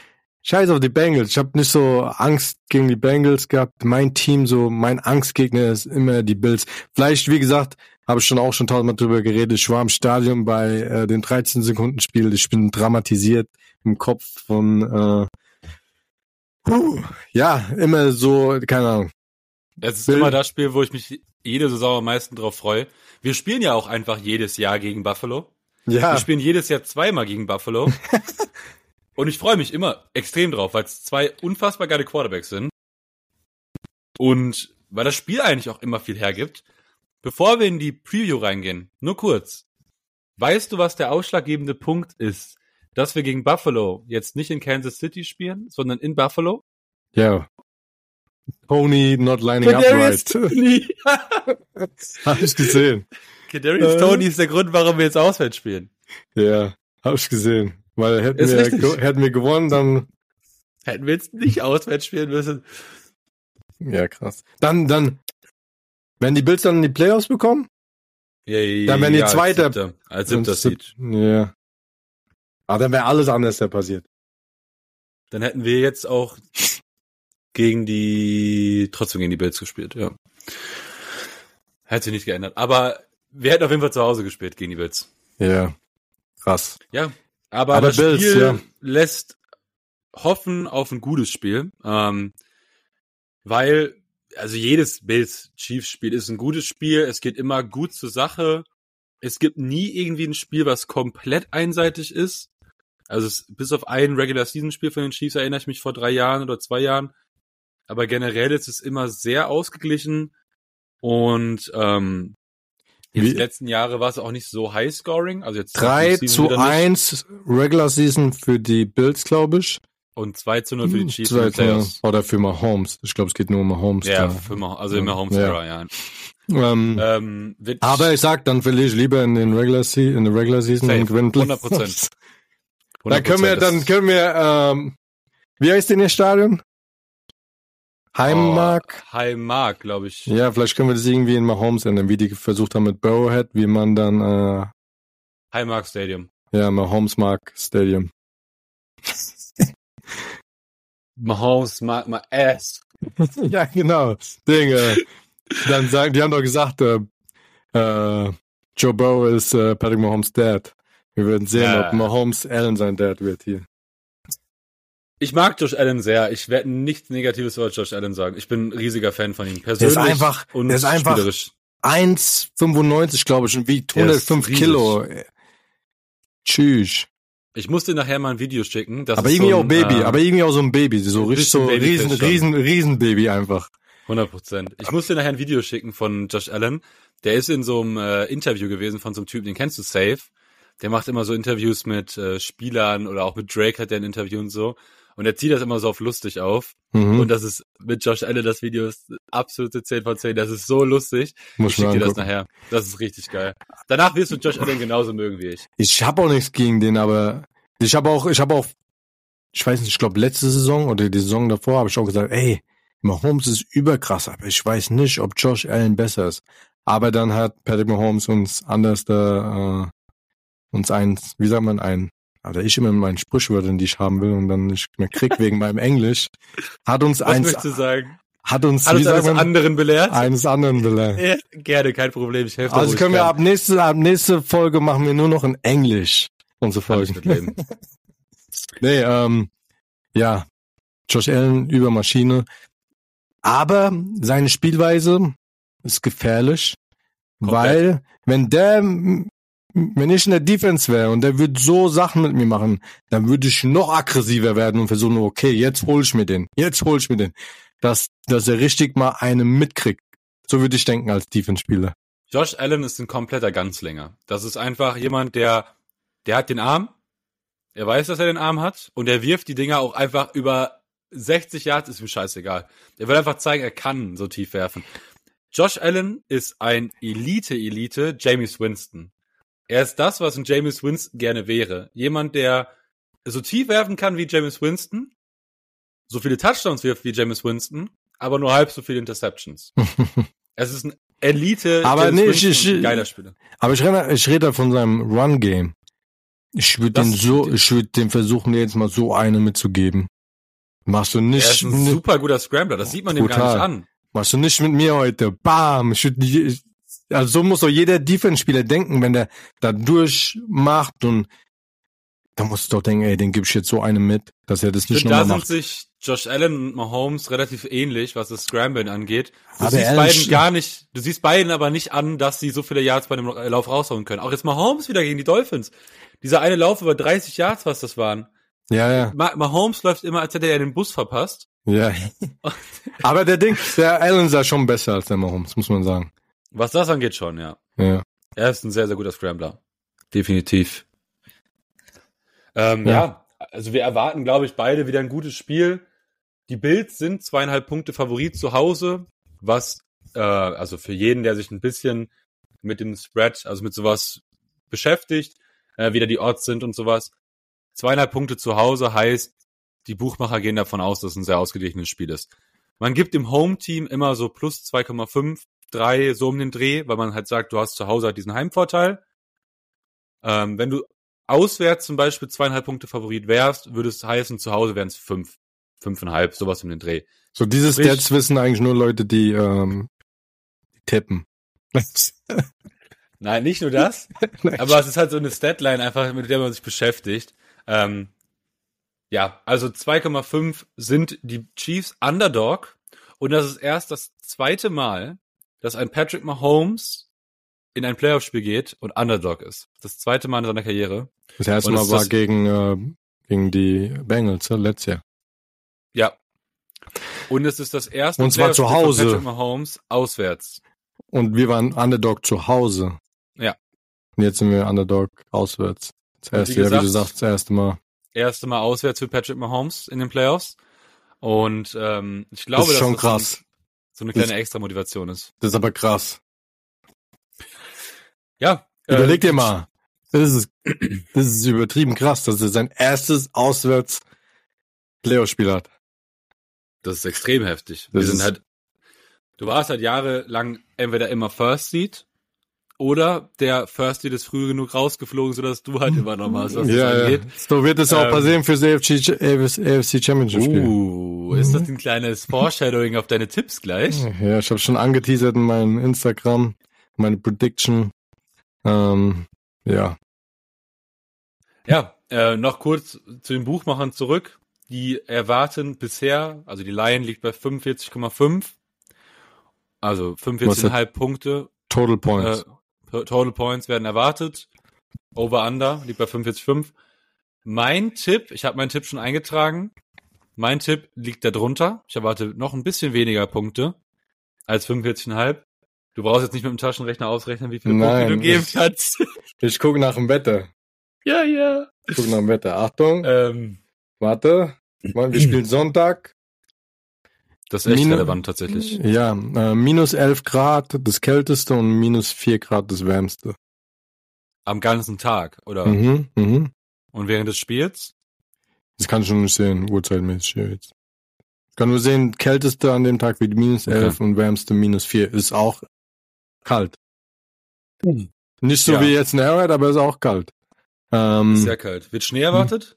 Scheiß auf die Bengals. Ich habe nicht so Angst gegen die Bengals gehabt. Mein Team, so mein Angstgegner ist immer die Bills. Vielleicht, wie gesagt, habe ich schon auch schon tausendmal drüber geredet. Ich war im Stadion bei äh, dem 13 Sekunden Spiel. Ich bin dramatisiert im Kopf von äh, puh, ja immer so keine Ahnung. Es ist Bild. immer das Spiel, wo ich mich jede Saison am meisten drauf freue. Wir spielen ja auch einfach jedes Jahr gegen Buffalo. Ja. Wir spielen jedes Jahr zweimal gegen Buffalo. Und ich freue mich immer extrem drauf, weil es zwei unfassbar geile Quarterbacks sind. Und weil das Spiel eigentlich auch immer viel hergibt. Bevor wir in die Preview reingehen, nur kurz. Weißt du, was der ausschlaggebende Punkt ist, dass wir gegen Buffalo jetzt nicht in Kansas City spielen, sondern in Buffalo? Ja. Tony not lining Kadarius up right. Hab ich gesehen. Kadarius äh. Tony ist der Grund, warum wir jetzt auswärts spielen. Ja, hab ich gesehen. Weil hätten wir, hätten wir gewonnen, dann hätten wir jetzt nicht auswärts spielen müssen. Ja, krass. Dann, dann, wenn die Bills dann die Playoffs bekommen, ja, ja, dann wenn die ja, zweite, als siebter, als siebter. Ja. Aber dann wäre alles anders ja passiert. Dann hätten wir jetzt auch gegen die, trotzdem gegen die Bills gespielt, ja. Hätte sich nicht geändert. Aber wir hätten auf jeden Fall zu Hause gespielt gegen die Bills. Ja. Krass. Ja. Aber, aber das Bills, Spiel ja. lässt hoffen auf ein gutes Spiel. Ähm, weil also jedes Bills Chiefs Spiel ist ein gutes Spiel. Es geht immer gut zur Sache. Es gibt nie irgendwie ein Spiel, was komplett einseitig ist. Also es, bis auf ein Regular Season Spiel von den Chiefs erinnere ich mich vor drei Jahren oder zwei Jahren. Aber generell ist es immer sehr ausgeglichen und ähm, die letzten Jahre war es auch nicht so high scoring. Also jetzt 3 zu 1 Regular Season für die Bills, glaube ich. Und 2 zu 0 für die hm, Chiefs. 2 zu 0. Oder für Mahomes. Ich glaube, es geht nur um Mahomes. Ja, da. für Mahomes, also immer Mahomes, ja. ja. Ähm, ähm, aber ich sag, dann verliere ich lieber in den Regular, Se in der Regular Season Safe. und gewinne 100 Prozent. Da können wir, dann können wir, ähm, wie heißt denn Ihr Stadion? Heimmark? Oh, Heimmark, glaube ich. Ja, vielleicht können wir das irgendwie in Mahomes ändern, wie die versucht haben mit Burrowhead, wie man dann, äh, Heimmark Stadium. Ja, Mahomes Mark Stadium. Mahomes mag my ass. ja, genau. Dinge. Dann sagen, die haben doch gesagt, äh, äh, Joe Burrow ist äh, Patrick Mahomes Dad. Wir werden sehen, ja. ob Mahomes Allen sein Dad wird hier. Ich mag Josh Allen sehr. Ich werde nichts Negatives über Josh Allen sagen. Ich bin ein riesiger Fan von ihm. Persönlich der ist einfach, und der ist einfach 1,95 glaube ich und wiegt 105 Kilo. Tschüss. Ich muss dir nachher mal ein Video schicken. Das aber irgendwie so ein, auch Baby, äh, aber irgendwie auch so ein Baby, so richtig so riesen, riesen, riesen Baby einfach. 100 Prozent. Ich muss dir nachher ein Video schicken von Josh Allen. Der ist in so einem äh, Interview gewesen von so einem Typen, den kennst du safe. Der macht immer so Interviews mit äh, Spielern oder auch mit Drake hat der ein Interview und so. Und er zieht das immer so auf lustig auf. Mhm. Und das ist mit Josh Allen das Video ist absolute 10 von 10. Das ist so lustig. Muss ich schick dir das nachher. Das ist richtig geil. Danach wirst du Josh Allen genauso mögen wie ich. Ich habe auch nichts gegen den, aber ich habe auch, ich habe auch, ich weiß nicht, ich glaube letzte Saison oder die Saison davor habe ich auch gesagt, ey, Mahomes ist überkrass, aber ich weiß nicht, ob Josh Allen besser ist. Aber dann hat Patrick Mahomes uns anders da, äh, uns eins, wie sagt man, ein also ich immer meine Sprichwörter, die ich haben will und dann nicht mehr krieg wegen meinem Englisch, hat uns Was eins, du sagen? hat uns, hat uns eines man, anderen belehrt? Eines anderen belehrt. Ja, gerne, kein Problem, ich helfe Also können wir ab nächste, ab nächste Folge machen wir nur noch in Englisch unsere Folgen. nee, ähm, ja, Josh Allen über Maschine. Aber seine Spielweise ist gefährlich, Komplett. weil wenn der wenn ich in der Defense wäre und der würde so Sachen mit mir machen, dann würde ich noch aggressiver werden und versuchen, okay, jetzt hol ich mir den, jetzt hol ich mir den. Dass, dass er richtig mal einen mitkriegt. So würde ich denken als Defense-Spieler. Josh Allen ist ein kompletter Ganzlinger. Das ist einfach jemand, der, der hat den Arm, er weiß, dass er den Arm hat und er wirft die Dinger auch einfach über 60 Yards, ist ihm scheißegal. Er will einfach zeigen, er kann so tief werfen. Josh Allen ist ein Elite-Elite James Winston. Er ist das, was ein James Winston gerne wäre. Jemand, der so tief werfen kann wie James Winston, so viele Touchdowns wirft wie James Winston, aber nur halb so viele Interceptions. es ist ein Elite, aber James nee, Winston, ich, ich, geiler Spieler. Aber ich rede, ich rede von seinem Run-Game. Ich würde den so, ich würde dem versuchen, jetzt mal so eine mitzugeben. Machst du nicht. Er ist ein super guter Scrambler, das sieht man brutal. dem gar nicht an. Machst du nicht mit mir heute. Bam! Ich würde also so muss doch jeder Defense-Spieler denken, wenn der da durchmacht und da musst du doch denken, ey, den gib ich jetzt so einen mit, dass er das nicht nochmal macht. Da sind sich Josh Allen und Mahomes relativ ähnlich, was das Scramblen angeht. Du aber siehst Allen beiden gar nicht, du siehst beiden aber nicht an, dass sie so viele Yards bei dem Lauf raushauen können. Auch jetzt Mahomes wieder gegen die Dolphins. Dieser eine Lauf über 30 Yards, was das waren. Ja, ja. Mahomes läuft immer, als hätte er den Bus verpasst. Ja. aber der Ding, der Allen sah schon besser als der Mahomes, muss man sagen. Was das angeht schon, ja. Ja. Er ist ein sehr, sehr guter Scrambler. Definitiv. Ähm, ja. ja, also wir erwarten, glaube ich, beide wieder ein gutes Spiel. Die Bills sind zweieinhalb Punkte Favorit zu Hause, was äh, also für jeden, der sich ein bisschen mit dem Spread, also mit sowas beschäftigt, äh, wieder die Odds sind und sowas. Zweieinhalb Punkte zu Hause heißt, die Buchmacher gehen davon aus, dass es ein sehr ausgeglichenes Spiel ist. Man gibt dem Home-Team immer so plus 2,5 drei so um den Dreh, weil man halt sagt, du hast zu Hause halt diesen Heimvorteil. Ähm, wenn du auswärts zum Beispiel zweieinhalb Punkte Favorit wärst, würde es heißen, zu Hause wären es fünf, fünfeinhalb, sowas um den Dreh. So dieses Sprich, Stats wissen eigentlich nur Leute, die ähm, tippen. Nein, nicht nur das, aber es ist halt so eine Statline einfach, mit der man sich beschäftigt. Ähm, ja, also 2,5 sind die Chiefs Underdog und das ist erst das zweite Mal, dass ein Patrick Mahomes in ein Playoff-Spiel geht und Underdog ist. Das zweite Mal in seiner Karriere. Das erste Mal war gegen, äh, gegen die Bengals, ja, letztes Jahr. Ja. Und es ist das erste und zwar zu Hause. Patrick Mahomes auswärts. Und wir waren Underdog zu Hause. Ja. Und jetzt sind wir Underdog auswärts. Das erste, wie, gesagt, ja, wie du sagst, das erste Mal. Erste Mal auswärts für Patrick Mahomes in den Playoffs. Und ähm, ich glaube, das ist schon das krass so eine kleine extra Motivation ist. Das ist aber krass. Ja. Überleg äh, dir mal. Das ist, das ist übertrieben krass, dass er sein erstes auswärts Playoff-Spiel hat. Das ist extrem heftig. Das Wir sind halt, du warst halt jahrelang entweder immer First Seed oder der First Seed ist früh genug rausgeflogen, sodass du halt übernommen hast, was ja, das angeht. Ja. So wird es auch ähm, passieren fürs AFC, AFC Championship Spiel. Uh, ist das ein kleines Foreshadowing auf deine Tipps gleich? Ja, ich habe schon angeteasert in meinem Instagram, meine Prediction. Ähm, ja. Ja, äh, noch kurz zu den Buchmachern zurück. Die erwarten bisher, also die Lion liegt bei 45,5, also 45,5 Punkte. Total Points. Äh, Total Points werden erwartet. Over Under liegt bei 45,5. Mein Tipp, ich habe meinen Tipp schon eingetragen. Mein Tipp liegt da drunter. Ich erwarte noch ein bisschen weniger Punkte als 45,5. Du brauchst jetzt nicht mit dem Taschenrechner ausrechnen, wie viele Nein, Punkte du geben kannst. Ich gucke nach dem Wetter. Ja, ja. Ich gucke nach dem Wetter. Achtung. Ähm, Warte. Wir spielen Sonntag. Das ist echt Minu relevant tatsächlich. Ja, äh, minus 11 Grad das kälteste und minus 4 Grad das wärmste. Am ganzen Tag, oder? Mhm, mhm. Und während des Spiels? Das kann ich schon nicht sehen, uhrzeitmäßig hier jetzt. Ich kann nur sehen, kälteste an dem Tag wird minus 11 okay. und wärmste minus 4. Ist auch kalt. Mhm. Nicht so ja. wie jetzt in Arrowhead, aber ist auch kalt. Ähm, Sehr kalt. Wird Schnee erwartet?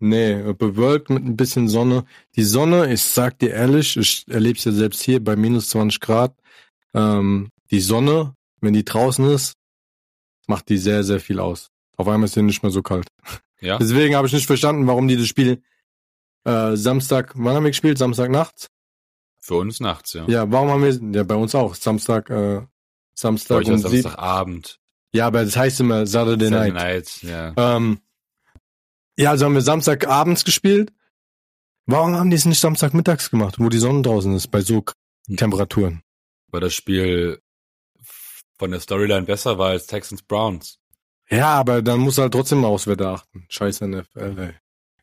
Nee, bewölkt mit ein bisschen Sonne. Die Sonne, ich sag dir ehrlich, ich erlebe es ja selbst hier bei minus 20 Grad. Ähm, die Sonne, wenn die draußen ist, macht die sehr, sehr viel aus. Auf einmal ist sie nicht mehr so kalt. Ja. Deswegen habe ich nicht verstanden, warum die das Spiel äh, Samstag, wann haben wir gespielt? Samstag nachts? Für uns nachts, ja. Ja, warum haben wir, ja, bei uns auch, Samstag, äh, Samstag um Samstagabend. Ja, aber das heißt immer Saturday, Saturday Night. Night ja. Ähm, ja, also haben wir Samstagabends gespielt. Warum haben die es nicht Samstagmittags gemacht, wo die Sonne draußen ist, bei so Temperaturen? Weil das Spiel von der Storyline besser war als Texans Browns. Ja, aber dann muss halt trotzdem aufs Wetter achten. Scheiße NFL,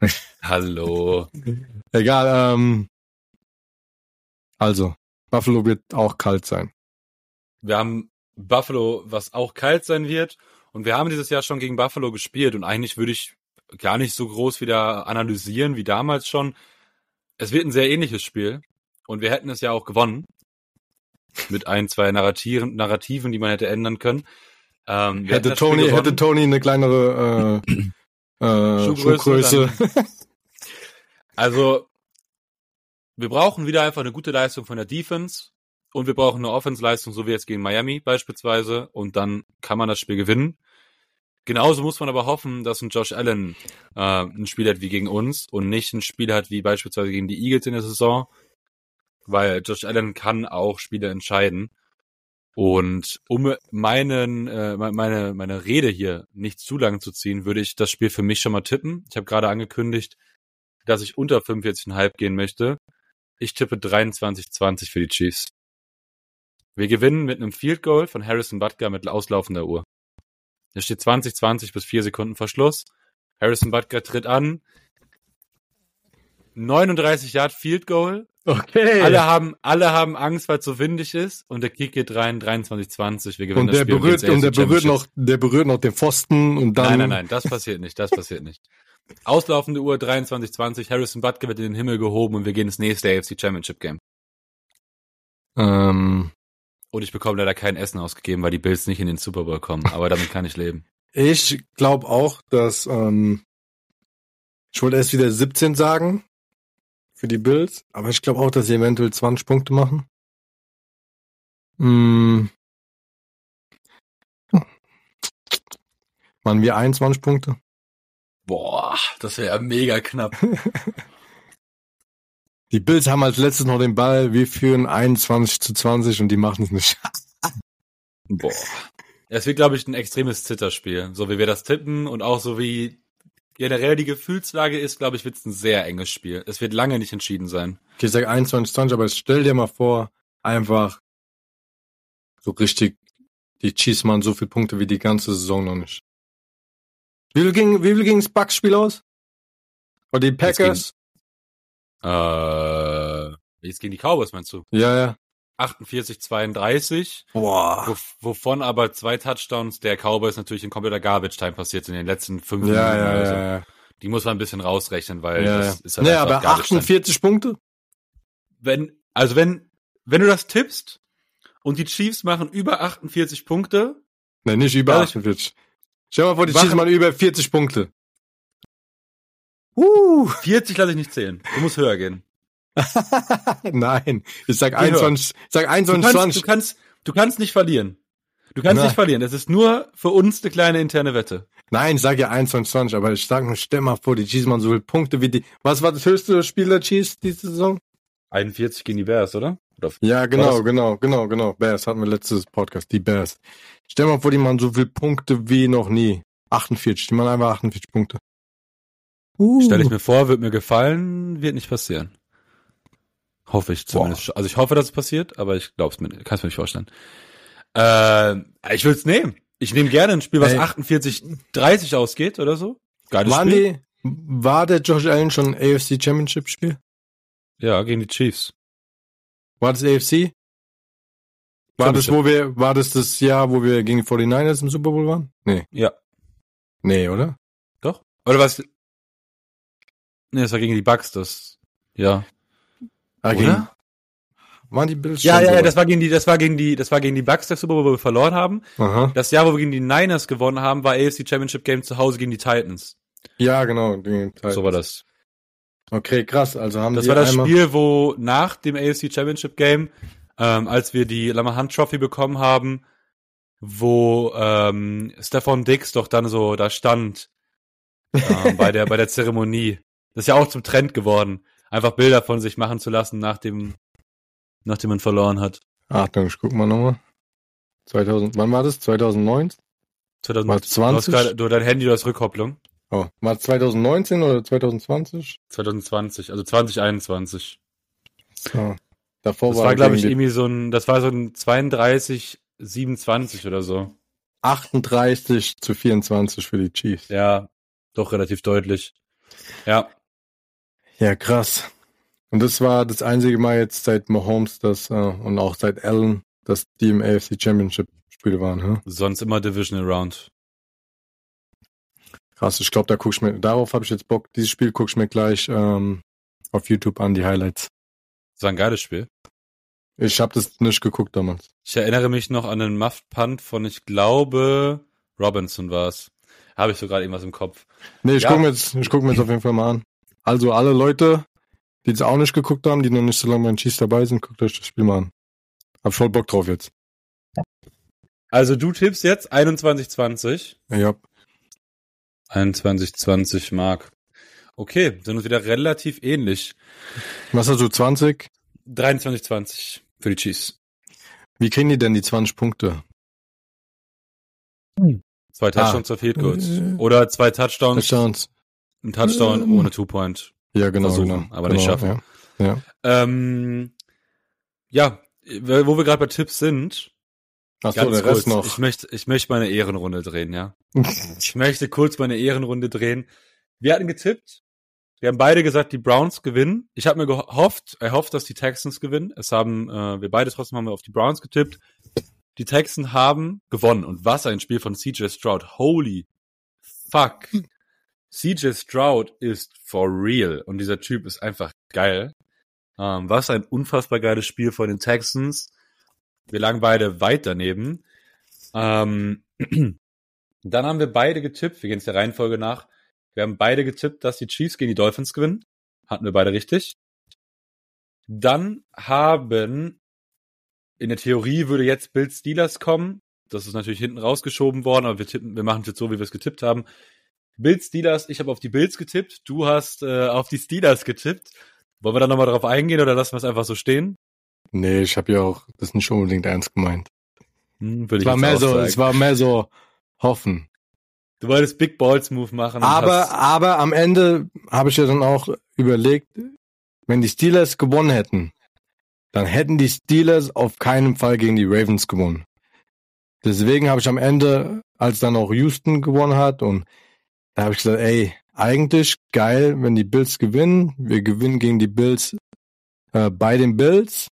ey. Hallo. Egal, ähm. Also, Buffalo wird auch kalt sein. Wir haben Buffalo, was auch kalt sein wird. Und wir haben dieses Jahr schon gegen Buffalo gespielt und eigentlich würde ich gar nicht so groß wieder analysieren wie damals schon. Es wird ein sehr ähnliches Spiel und wir hätten es ja auch gewonnen. Mit ein, zwei Narrativen, Narrativen die man hätte ändern können. Ähm, hätte Tony, hätte Tony eine kleinere äh, äh, Schuhgröße. Schuhgröße. also, wir brauchen wieder einfach eine gute Leistung von der Defense und wir brauchen eine Offense-Leistung, so wie jetzt gegen Miami beispielsweise, und dann kann man das Spiel gewinnen. Genauso muss man aber hoffen, dass ein Josh Allen äh, ein Spiel hat wie gegen uns und nicht ein Spiel hat wie beispielsweise gegen die Eagles in der Saison, weil Josh Allen kann auch Spiele entscheiden. Und um meinen, äh, meine, meine Rede hier nicht zu lang zu ziehen, würde ich das Spiel für mich schon mal tippen. Ich habe gerade angekündigt, dass ich unter 45,5 gehen möchte. Ich tippe 23-20 für die Chiefs. Wir gewinnen mit einem Field Goal von Harrison Butker mit auslaufender Uhr. Es steht 20, 20 bis 4 Sekunden Verschluss. Harrison Butker tritt an. 39 Yard Field Goal. Okay. Alle haben, alle haben Angst, weil es so windig ist und der Kick geht rein, 23, 20. Wir gewinnen und der das Spiel berührt, und, und der berührt noch, der berührt noch den Pfosten und dann. Nein, nein, nein, das passiert nicht, das passiert nicht. Auslaufende Uhr 23, 20. Harrison Butker wird in den Himmel gehoben und wir gehen ins nächste AFC Championship Game. Ähm, und ich bekomme leider kein Essen ausgegeben, weil die Bills nicht in den Super Bowl kommen. Aber damit kann ich leben. Ich glaube auch, dass ähm, ich wollte erst wieder 17 sagen für die Bills, aber ich glaube auch, dass sie eventuell 20 Punkte machen. Hm. Machen wir 21 Punkte? Boah, das wäre mega knapp. Die Bills haben als letztes noch den Ball, wir führen 21 zu 20 und die machen es nicht. Boah. Es wird, glaube ich, ein extremes Zitterspiel. So wie wir das tippen und auch so wie generell die Gefühlslage ist, glaube ich, wird es ein sehr enges Spiel. Es wird lange nicht entschieden sein. Okay, ich sage 21 20, aber stell dir mal vor, einfach so richtig, die Chiefs machen so viele Punkte wie die ganze Saison noch nicht. Wie viel ging, wie viel ging das Bucks-Spiel aus? Oder die Packers? Äh, jetzt gegen die Cowboys meinst du? Ja, ja. 48, 32. Boah. wovon aber zwei Touchdowns der Cowboys natürlich in kompletter Garbage-Time passiert sind in den letzten fünf ja, Minuten. Ja, also. ja, ja. Die muss man ein bisschen rausrechnen, weil ja, das ist halt ja, aber 48 Punkte? Wenn, also wenn, wenn du das tippst und die Chiefs machen über 48 Punkte. Nein, nicht über 48. Stell mal vor, die Chiefs machen über 40 Punkte. Uh. 40 lasse ich nicht zählen. Du musst höher gehen. Nein, ich sag 21, ich sag 21, du kannst, Du kannst, du kannst nicht verlieren. Du kannst Na. nicht verlieren. Das ist nur für uns eine kleine interne Wette. Nein, ich sag ja 21, 20, aber ich sag nur, stell mal vor, die Chiefs machen so viele Punkte wie die. Was war das höchste Spiel der Chiefs diese Saison? 41 gegen die Bears, oder? oder ja, genau, genau, genau, genau. Bears hatten wir letztes Podcast, die Bears. Stell mal vor, die machen so viele Punkte wie noch nie. 48, die machen einfach 48 Punkte. Uh. Stelle ich mir vor, wird mir gefallen, wird nicht passieren. Hoffe ich zumindest. Boah. Also ich hoffe, dass es passiert, aber ich glaube es mir, kann es mir nicht vorstellen. Äh, ich will es nehmen. Ich nehme gerne ein Spiel, was Ey. 48, 30 ausgeht oder so. Geiles waren Spiel. Die, war der Josh Allen schon AFC Championship Spiel? Ja, gegen die Chiefs. War das AFC? War das, wo wir, war das das Jahr, wo wir gegen die 49ers im Super Bowl waren? Nee. Ja. Nee, oder? Doch. Oder was? Nee, das war gegen die Bucks, das. Ja. Ah, oder? Gegen, waren die Bills Ja, ja, ja, das war gegen die, das war gegen die, das war gegen die Bucks der Super Bowl, wo wir verloren haben. Aha. Das Jahr, wo wir gegen die Niners gewonnen haben, war AFC Championship Game zu Hause gegen die Titans. Ja, genau. So war das. Okay, krass. Also haben das war das Spiel, wo nach dem AFC Championship Game, ähm, als wir die Lamar Trophy bekommen haben, wo ähm, Stefan Dix doch dann so da stand ähm, bei der bei der Zeremonie. Das ist ja auch zum Trend geworden, einfach Bilder von sich machen zu lassen, nachdem nachdem man verloren hat. Achtung, ich guck mal nochmal. 2000, wann war das? 2009? 2020? Du, du dein Handy, du hast Rückkopplung. Oh, war 2019 oder 2020? 2020, also 2021. So. Davor das war, war glaube ich, irgendwie so ein, das war so ein 32, 27 oder so. 38 zu 24 für die Chiefs. Ja, doch relativ deutlich. Ja. Ja, krass. Und das war das einzige Mal jetzt seit Mahomes das äh, und auch seit Allen, dass die im AFC Championship Spiele waren. Hm? Sonst immer Divisional Round. Krass, ich glaube, da guck ich mir, darauf habe ich jetzt Bock. Dieses Spiel guck ich mir gleich ähm, auf YouTube an, die Highlights. Das war ein geiles Spiel. Ich habe das nicht geguckt damals. Ich erinnere mich noch an einen Muffed Punt von, ich glaube, Robinson war's. Habe ich so gerade irgendwas im Kopf. Nee, ich ja. gucke mir jetzt, ich guck mir jetzt auf jeden Fall mal an. Also alle Leute, die es auch nicht geguckt haben, die noch nicht so lange beim Cheese dabei sind, guckt euch das Spiel mal an. Hab voll Bock drauf jetzt. Also du tippst jetzt 21-20. Ja. 21-20 Mark. Okay, sind uns wieder relativ ähnlich. Was hast du, 20? 23-20 für die Chiefs. Wie kriegen die denn die 20 Punkte? Zwei Touchdowns ah. auf Field Goals. Oder zwei Touchdowns. Touchdowns. Ein Touchdown ohne Two-Point. Ja, genau, Versuchen, genau. Aber genau, nicht schaffen. Ja, ja. Ähm, ja wo wir gerade bei Tipps sind. Ach so, der kurz, Rest noch. Ich möchte, ich möchte meine Ehrenrunde drehen, ja. ich möchte kurz meine Ehrenrunde drehen. Wir hatten getippt. Wir haben beide gesagt, die Browns gewinnen. Ich habe mir gehofft, erhofft, dass die Texans gewinnen. Es haben äh, wir beide trotzdem haben wir auf die Browns getippt. Die Texans haben gewonnen und was ein Spiel von CJ Stroud. Holy fuck. CJ Stroud ist for real und dieser Typ ist einfach geil. Ähm, was ein unfassbar geiles Spiel von den Texans. Wir lagen beide weit daneben. Ähm, dann haben wir beide getippt, wir gehen jetzt der Reihenfolge nach. Wir haben beide getippt, dass die Chiefs gegen die Dolphins gewinnen. Hatten wir beide richtig. Dann haben, in der Theorie würde jetzt Bill Steelers kommen. Das ist natürlich hinten rausgeschoben worden, aber wir tippen, wir machen es jetzt so, wie wir es getippt haben. Bills Steelers, ich habe auf die Bills getippt, du hast äh, auf die Steelers getippt. Wollen wir da nochmal drauf eingehen oder lassen wir es einfach so stehen? Nee, ich habe ja auch das nicht unbedingt ernst gemeint. Hm, es war mehr so, sagen. es war mehr so hoffen. Du wolltest Big Balls Move machen. Aber, aber am Ende habe ich ja dann auch überlegt, wenn die Steelers gewonnen hätten, dann hätten die Steelers auf keinen Fall gegen die Ravens gewonnen. Deswegen habe ich am Ende, als dann auch Houston gewonnen hat und da habe ich gesagt, ey, eigentlich geil, wenn die Bills gewinnen. Wir gewinnen gegen die Bills äh, bei den Bills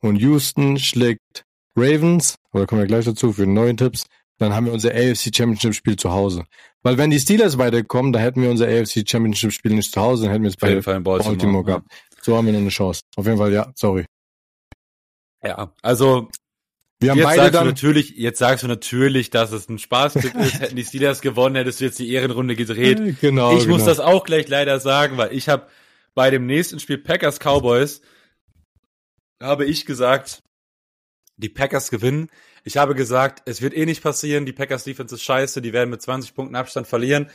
und Houston schlägt Ravens, oder kommen wir gleich dazu für neue Tipps, dann haben wir unser AFC Championship Spiel zu Hause. Weil wenn die Steelers weiterkommen, da hätten wir unser AFC Championship Spiel nicht zu Hause, dann hätten wir es bei Baltimore, Baltimore gehabt. So haben wir noch eine Chance. Auf jeden Fall, ja, sorry. Ja, also wir haben jetzt beide sagst dann du natürlich, jetzt sagst du natürlich, dass es ein Spaßtipp ist. Hätten die Steelers gewonnen, hättest du jetzt die Ehrenrunde gedreht. Genau. Ich genau. muss das auch gleich leider sagen, weil ich habe bei dem nächsten Spiel Packers Cowboys habe ich gesagt, die Packers gewinnen. Ich habe gesagt, es wird eh nicht passieren. Die Packers Defense ist scheiße. Die werden mit 20 Punkten Abstand verlieren.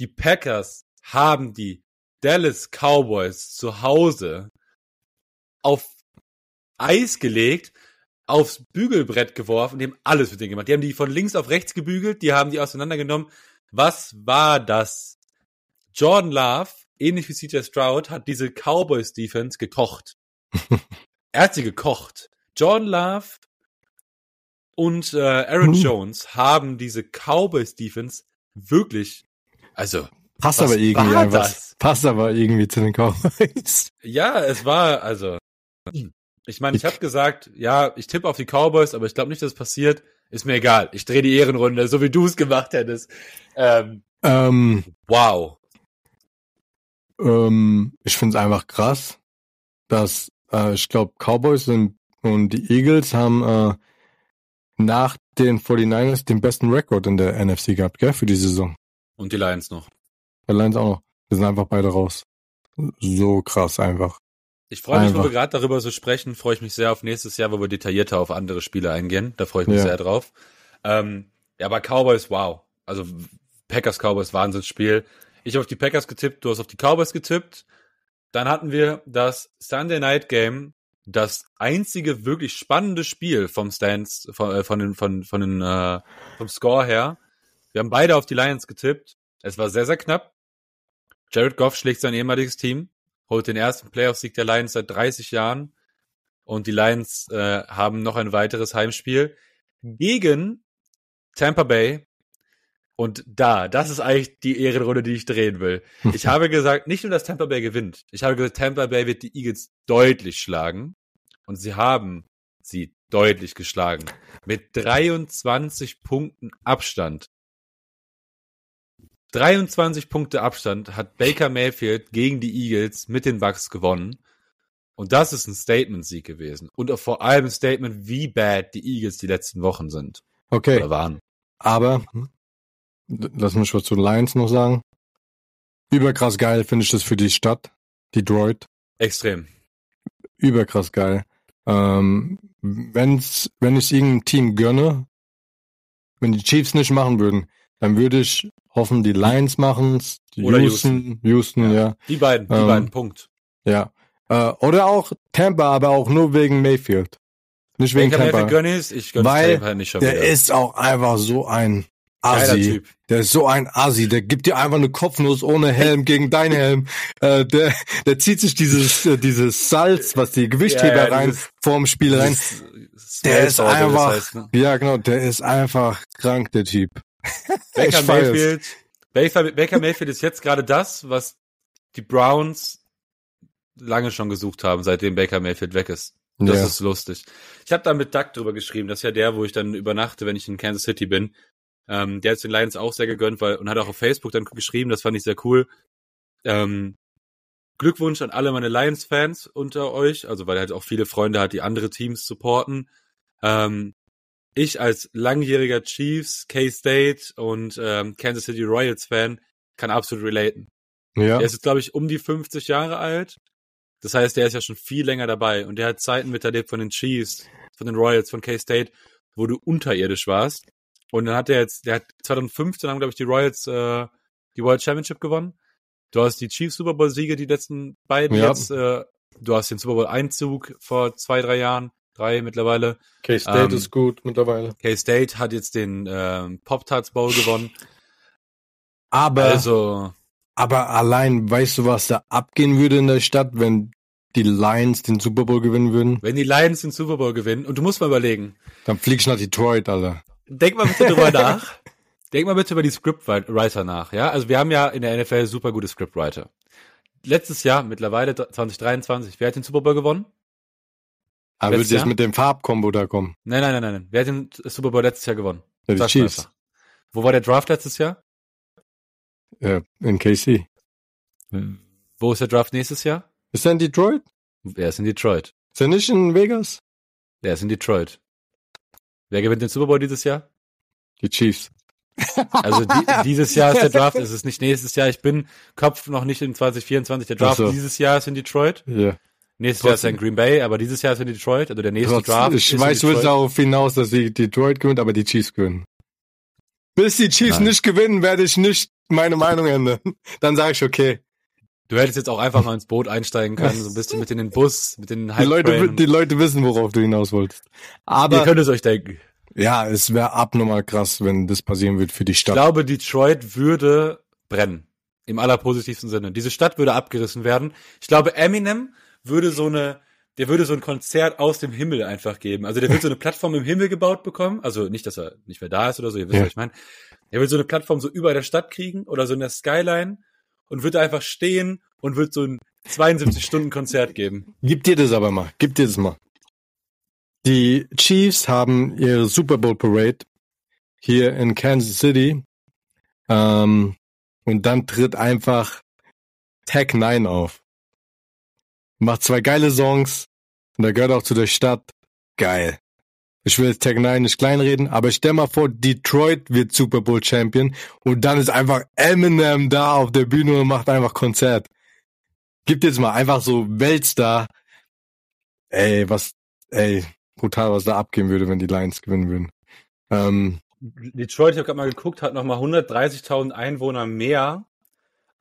Die Packers haben die Dallas Cowboys zu Hause auf Eis gelegt aufs Bügelbrett geworfen, die haben alles für den gemacht. Die haben die von links auf rechts gebügelt, die haben die auseinandergenommen. Was war das? Jordan Love, ähnlich wie CJ Stroud, hat diese Cowboys Defense gekocht. er hat sie gekocht. Jordan Love und äh, Aaron hm. Jones haben diese Cowboys Defense wirklich, also Passt aber irgendwie einfach. Passt aber irgendwie zu den Cowboys. Ja, es war, also. Ich meine, ich habe gesagt, ja, ich tippe auf die Cowboys, aber ich glaube nicht, dass es passiert. Ist mir egal. Ich drehe die Ehrenrunde, so wie du es gemacht hättest. Ähm, ähm, wow. Ähm, ich finde es einfach krass, dass äh, ich glaube, Cowboys und, und die Eagles haben äh, nach den 49ers den besten Rekord in der NFC gehabt, gell, für die Saison. Und die Lions noch. Die Lions auch noch. Wir sind einfach beide raus. So krass einfach. Ich freue mich, wo wir gerade darüber so sprechen, freue ich mich sehr auf nächstes Jahr, wo wir detaillierter auf andere Spiele eingehen. Da freue ich mich ja. sehr drauf. Ähm, ja, aber Cowboys, wow. Also Packers Cowboys, Wahnsinnsspiel. Ich habe auf die Packers getippt, du hast auf die Cowboys getippt. Dann hatten wir das Sunday Night Game, das einzige wirklich spannende Spiel vom Stands, von, äh, von den, von, von den, äh, vom Score her. Wir haben beide auf die Lions getippt. Es war sehr, sehr knapp. Jared Goff schlägt sein ehemaliges Team, holt den ersten Playoff-Sieg der Lions seit 30 Jahren. Und die Lions äh, haben noch ein weiteres Heimspiel gegen Tampa Bay, und da, das ist eigentlich die Ehrenrunde, die ich drehen will. Ich habe gesagt, nicht nur, dass Tampa Bay gewinnt. Ich habe gesagt, Tampa Bay wird die Eagles deutlich schlagen. Und sie haben sie deutlich geschlagen. Mit 23 Punkten Abstand. 23 Punkte Abstand hat Baker Mayfield gegen die Eagles mit den Bucks gewonnen. Und das ist ein Statement-Sieg gewesen. Und vor allem ein Statement, wie bad die Eagles die letzten Wochen sind. Okay. Oder waren. Aber lass mich was zu Lions noch sagen. Überkrass geil finde ich das für die Stadt, Detroit. Extrem. Überkrass geil. Ähm, wenn's, wenn ich irgendein Team gönne, wenn die Chiefs nicht machen würden, dann würde ich hoffen, die Lions machen's, die oder Houston, Houston, Houston ja. ja. Die beiden, die ähm, beiden, Punkt. Ja. Äh, oder auch Tampa, aber auch nur wegen Mayfield. Nicht wegen Tampa. Mayfield gönn ich, ich gönn Weil Tampa nicht schon der wieder. ist auch einfach so ein Assi. Der ist so ein Assi, der gibt dir einfach eine Kopfnuss ohne Helm gegen deinen Helm. Äh, der, der zieht sich dieses, äh, dieses Salz, was die Gewichtheber ja, ja, rein vorm Spiel rein. Der ist einfach, das heißt, ne? ja genau, der ist einfach krank, der Typ. Baker Mayfield, Baker, Baker Mayfield ist jetzt gerade das, was die Browns lange schon gesucht haben, seitdem Baker Mayfield weg ist. Das ja. ist lustig. Ich habe da mit Doug drüber geschrieben. Das ist ja der, wo ich dann übernachte, wenn ich in Kansas City bin. Ähm, der hat den Lions auch sehr gegönnt, weil und hat auch auf Facebook dann geschrieben, das fand ich sehr cool. Ähm, Glückwunsch an alle meine Lions-Fans unter euch, also weil er halt auch viele Freunde hat, die andere Teams supporten. Ähm, ich als langjähriger Chiefs, K-State und ähm, Kansas City Royals-Fan kann absolut relaten. Ja. Er ist jetzt, glaube ich, um die 50 Jahre alt. Das heißt, der ist ja schon viel länger dabei und der hat Zeiten miterlebt von den Chiefs, von den Royals, von K-State, wo du unterirdisch warst. Und dann hat er jetzt, der hat 2015 haben, glaube ich, die Royals äh, die World Championship gewonnen. Du hast die Chiefs Super Bowl Siege, die letzten beiden ja. jetzt. Äh, du hast den Super Bowl Einzug vor zwei, drei Jahren, drei mittlerweile. K-State ähm, ist gut mittlerweile. K-State hat jetzt den ähm, Pop-Tarts Bowl gewonnen. Aber, also, aber allein, weißt du, was da abgehen würde in der Stadt, wenn die Lions den Super Bowl gewinnen würden? Wenn die Lions den Super Bowl gewinnen, und du musst mal überlegen. Dann fliegst du nach Detroit, Alter. Denk mal bitte drüber nach. Denk mal bitte über die Scriptwriter nach, ja? Also wir haben ja in der NFL super gute Scriptwriter. Letztes Jahr, mittlerweile 2023, wer hat den Super Bowl gewonnen? Aber würde jetzt mit dem Farbkombo da kommen? Nein, nein, nein, nein, nein. Wer hat den Super Bowl letztes Jahr gewonnen? Ja, die Chiefs. Wo war der Draft letztes Jahr? Ja, in KC. Wo ist der Draft nächstes Jahr? Ist er in Detroit? Er ist in Detroit. Ist er nicht in Vegas? Er ist in Detroit. Wer gewinnt den Super Bowl dieses Jahr? Die Chiefs. Also die, dieses Jahr ist der Draft, es ist nicht nächstes Jahr. Ich bin Kopf noch nicht in 2024. Der Draft so. dieses Jahr ist in Detroit. Ja. Nächstes Trotzdem. Jahr ist er in Green Bay, aber dieses Jahr ist in Detroit. Also der nächste Trotzdem. Draft. Ich weiß, du willst darauf hinaus, dass die Detroit gewinnt, aber die Chiefs gewinnen. Bis die Chiefs Nein. nicht gewinnen, werde ich nicht meine Meinung ändern. Dann sage ich okay. Du hättest jetzt auch einfach mal ins Boot einsteigen können, so ein bisschen mit in den Bus, mit den die Leute, die Leute wissen, worauf du hinaus wolltest. Aber ihr könnt es euch denken. Ja, es wäre abnormal krass, wenn das passieren würde für die Stadt. Ich glaube, Detroit würde brennen. Im allerpositivsten Sinne. Diese Stadt würde abgerissen werden. Ich glaube, Eminem würde so eine, der würde so ein Konzert aus dem Himmel einfach geben. Also der wird so eine Plattform im Himmel gebaut bekommen. Also nicht, dass er nicht mehr da ist oder so, ihr wisst, ja. was ich meine. Er will so eine Plattform so über der Stadt kriegen oder so in der Skyline und wird einfach stehen und wird so ein 72-Stunden-Konzert geben. Gib dir das aber mal. Gib dir das mal. Die Chiefs haben ihre Super Bowl Parade hier in Kansas City. Ähm, und dann tritt einfach Tag 9 auf. Macht zwei geile Songs. Und er gehört auch zu der Stadt. Geil. Ich will jetzt Tag 9 nicht kleinreden, aber stell mal vor, Detroit wird Super Bowl Champion und dann ist einfach Eminem da auf der Bühne und macht einfach Konzert. Gibt jetzt mal einfach so Weltstar. Ey, was, ey, brutal, was da abgehen würde, wenn die Lions gewinnen würden. Ähm, Detroit, ich habe gerade mal geguckt, hat nochmal 130.000 Einwohner mehr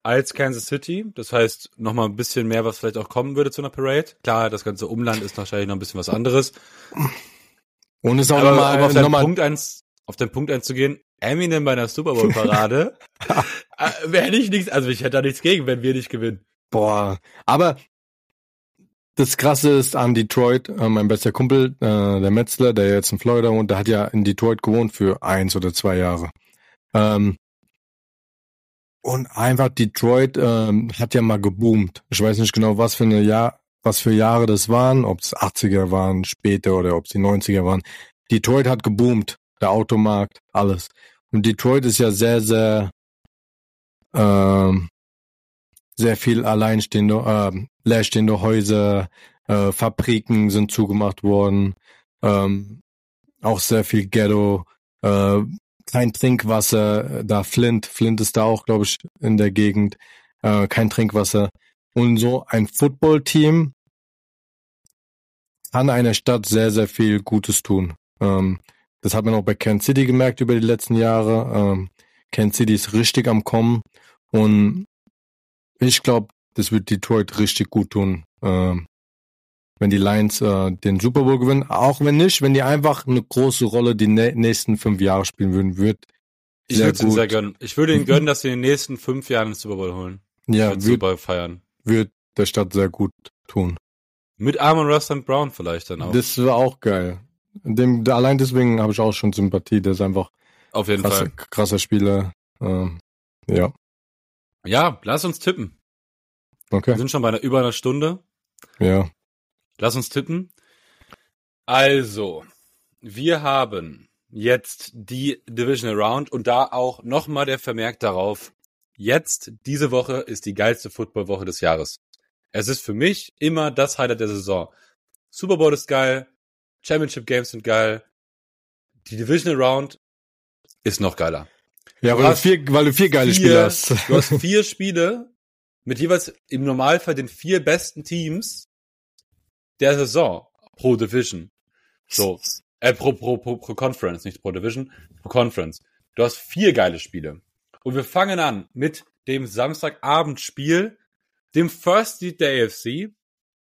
als Kansas City. Das heißt, nochmal ein bisschen mehr, was vielleicht auch kommen würde zu einer Parade. Klar, das ganze Umland ist wahrscheinlich noch ein bisschen was anderes. Und ist auch aber, nochmal, aber auf, deinen Punkt eins, auf den Punkt einzugehen, Eminem bei einer Super Bowl Parade, äh, wäre ich nichts, also ich hätte da nichts gegen, wenn wir nicht gewinnen. Boah, aber das Krasse ist an Detroit, äh, mein bester Kumpel, äh, der Metzler, der jetzt in Florida wohnt, der hat ja in Detroit gewohnt für eins oder zwei Jahre. Ähm, und einfach Detroit ähm, hat ja mal geboomt. Ich weiß nicht genau, was für eine Jahr, was für Jahre das waren, ob es 80er waren, später oder ob es die 90er waren. Detroit hat geboomt, der Automarkt, alles. Und Detroit ist ja sehr, sehr, ähm, sehr viel alleinstehende, äh, leerstehende Häuser, äh, Fabriken sind zugemacht worden, ähm, auch sehr viel Ghetto, äh, kein Trinkwasser, da Flint, Flint ist da auch, glaube ich, in der Gegend, äh, kein Trinkwasser. Und so ein Footballteam kann einer Stadt sehr, sehr viel Gutes tun. Ähm, das hat man auch bei Kansas City gemerkt über die letzten Jahre. Ähm, Kansas City ist richtig am Kommen und ich glaube, das wird Detroit richtig gut tun, ähm, wenn die Lions äh, den Super Bowl gewinnen. Auch wenn nicht, wenn die einfach eine große Rolle die nächsten fünf Jahre spielen würden, wird ich würde ihnen sehr gönnen. Ich würde ihnen gönnen, dass sie in den nächsten fünf Jahren den Super Bowl holen. Ja, wird Super Bowl feiern. Wird der Stadt sehr gut tun. Mit Armon Russ Brown vielleicht dann auch. Das wäre auch geil. Dem, allein deswegen habe ich auch schon Sympathie. Der ist einfach auf jeden krasser, Fall krasser Spieler. Ähm, ja. Ja, lass uns tippen. Okay. Wir sind schon bei einer, über einer Stunde. Ja. Lass uns tippen. Also, wir haben jetzt die Divisional Round und da auch nochmal der Vermerk darauf. Jetzt, diese Woche, ist die geilste Footballwoche des Jahres. Es ist für mich immer das Highlight der Saison. Super Bowl ist geil, Championship Games sind geil, die Divisional Round ist noch geiler. Ja, weil du, vier, weil du vier geile vier, Spiele hast. Du hast vier Spiele mit jeweils im Normalfall den vier besten Teams der Saison pro Division. So, äh, pro, pro, pro, pro Conference, nicht pro Division, pro Conference. Du hast vier geile Spiele. Und wir fangen an mit dem Samstagabendspiel, dem First Seed der AFC,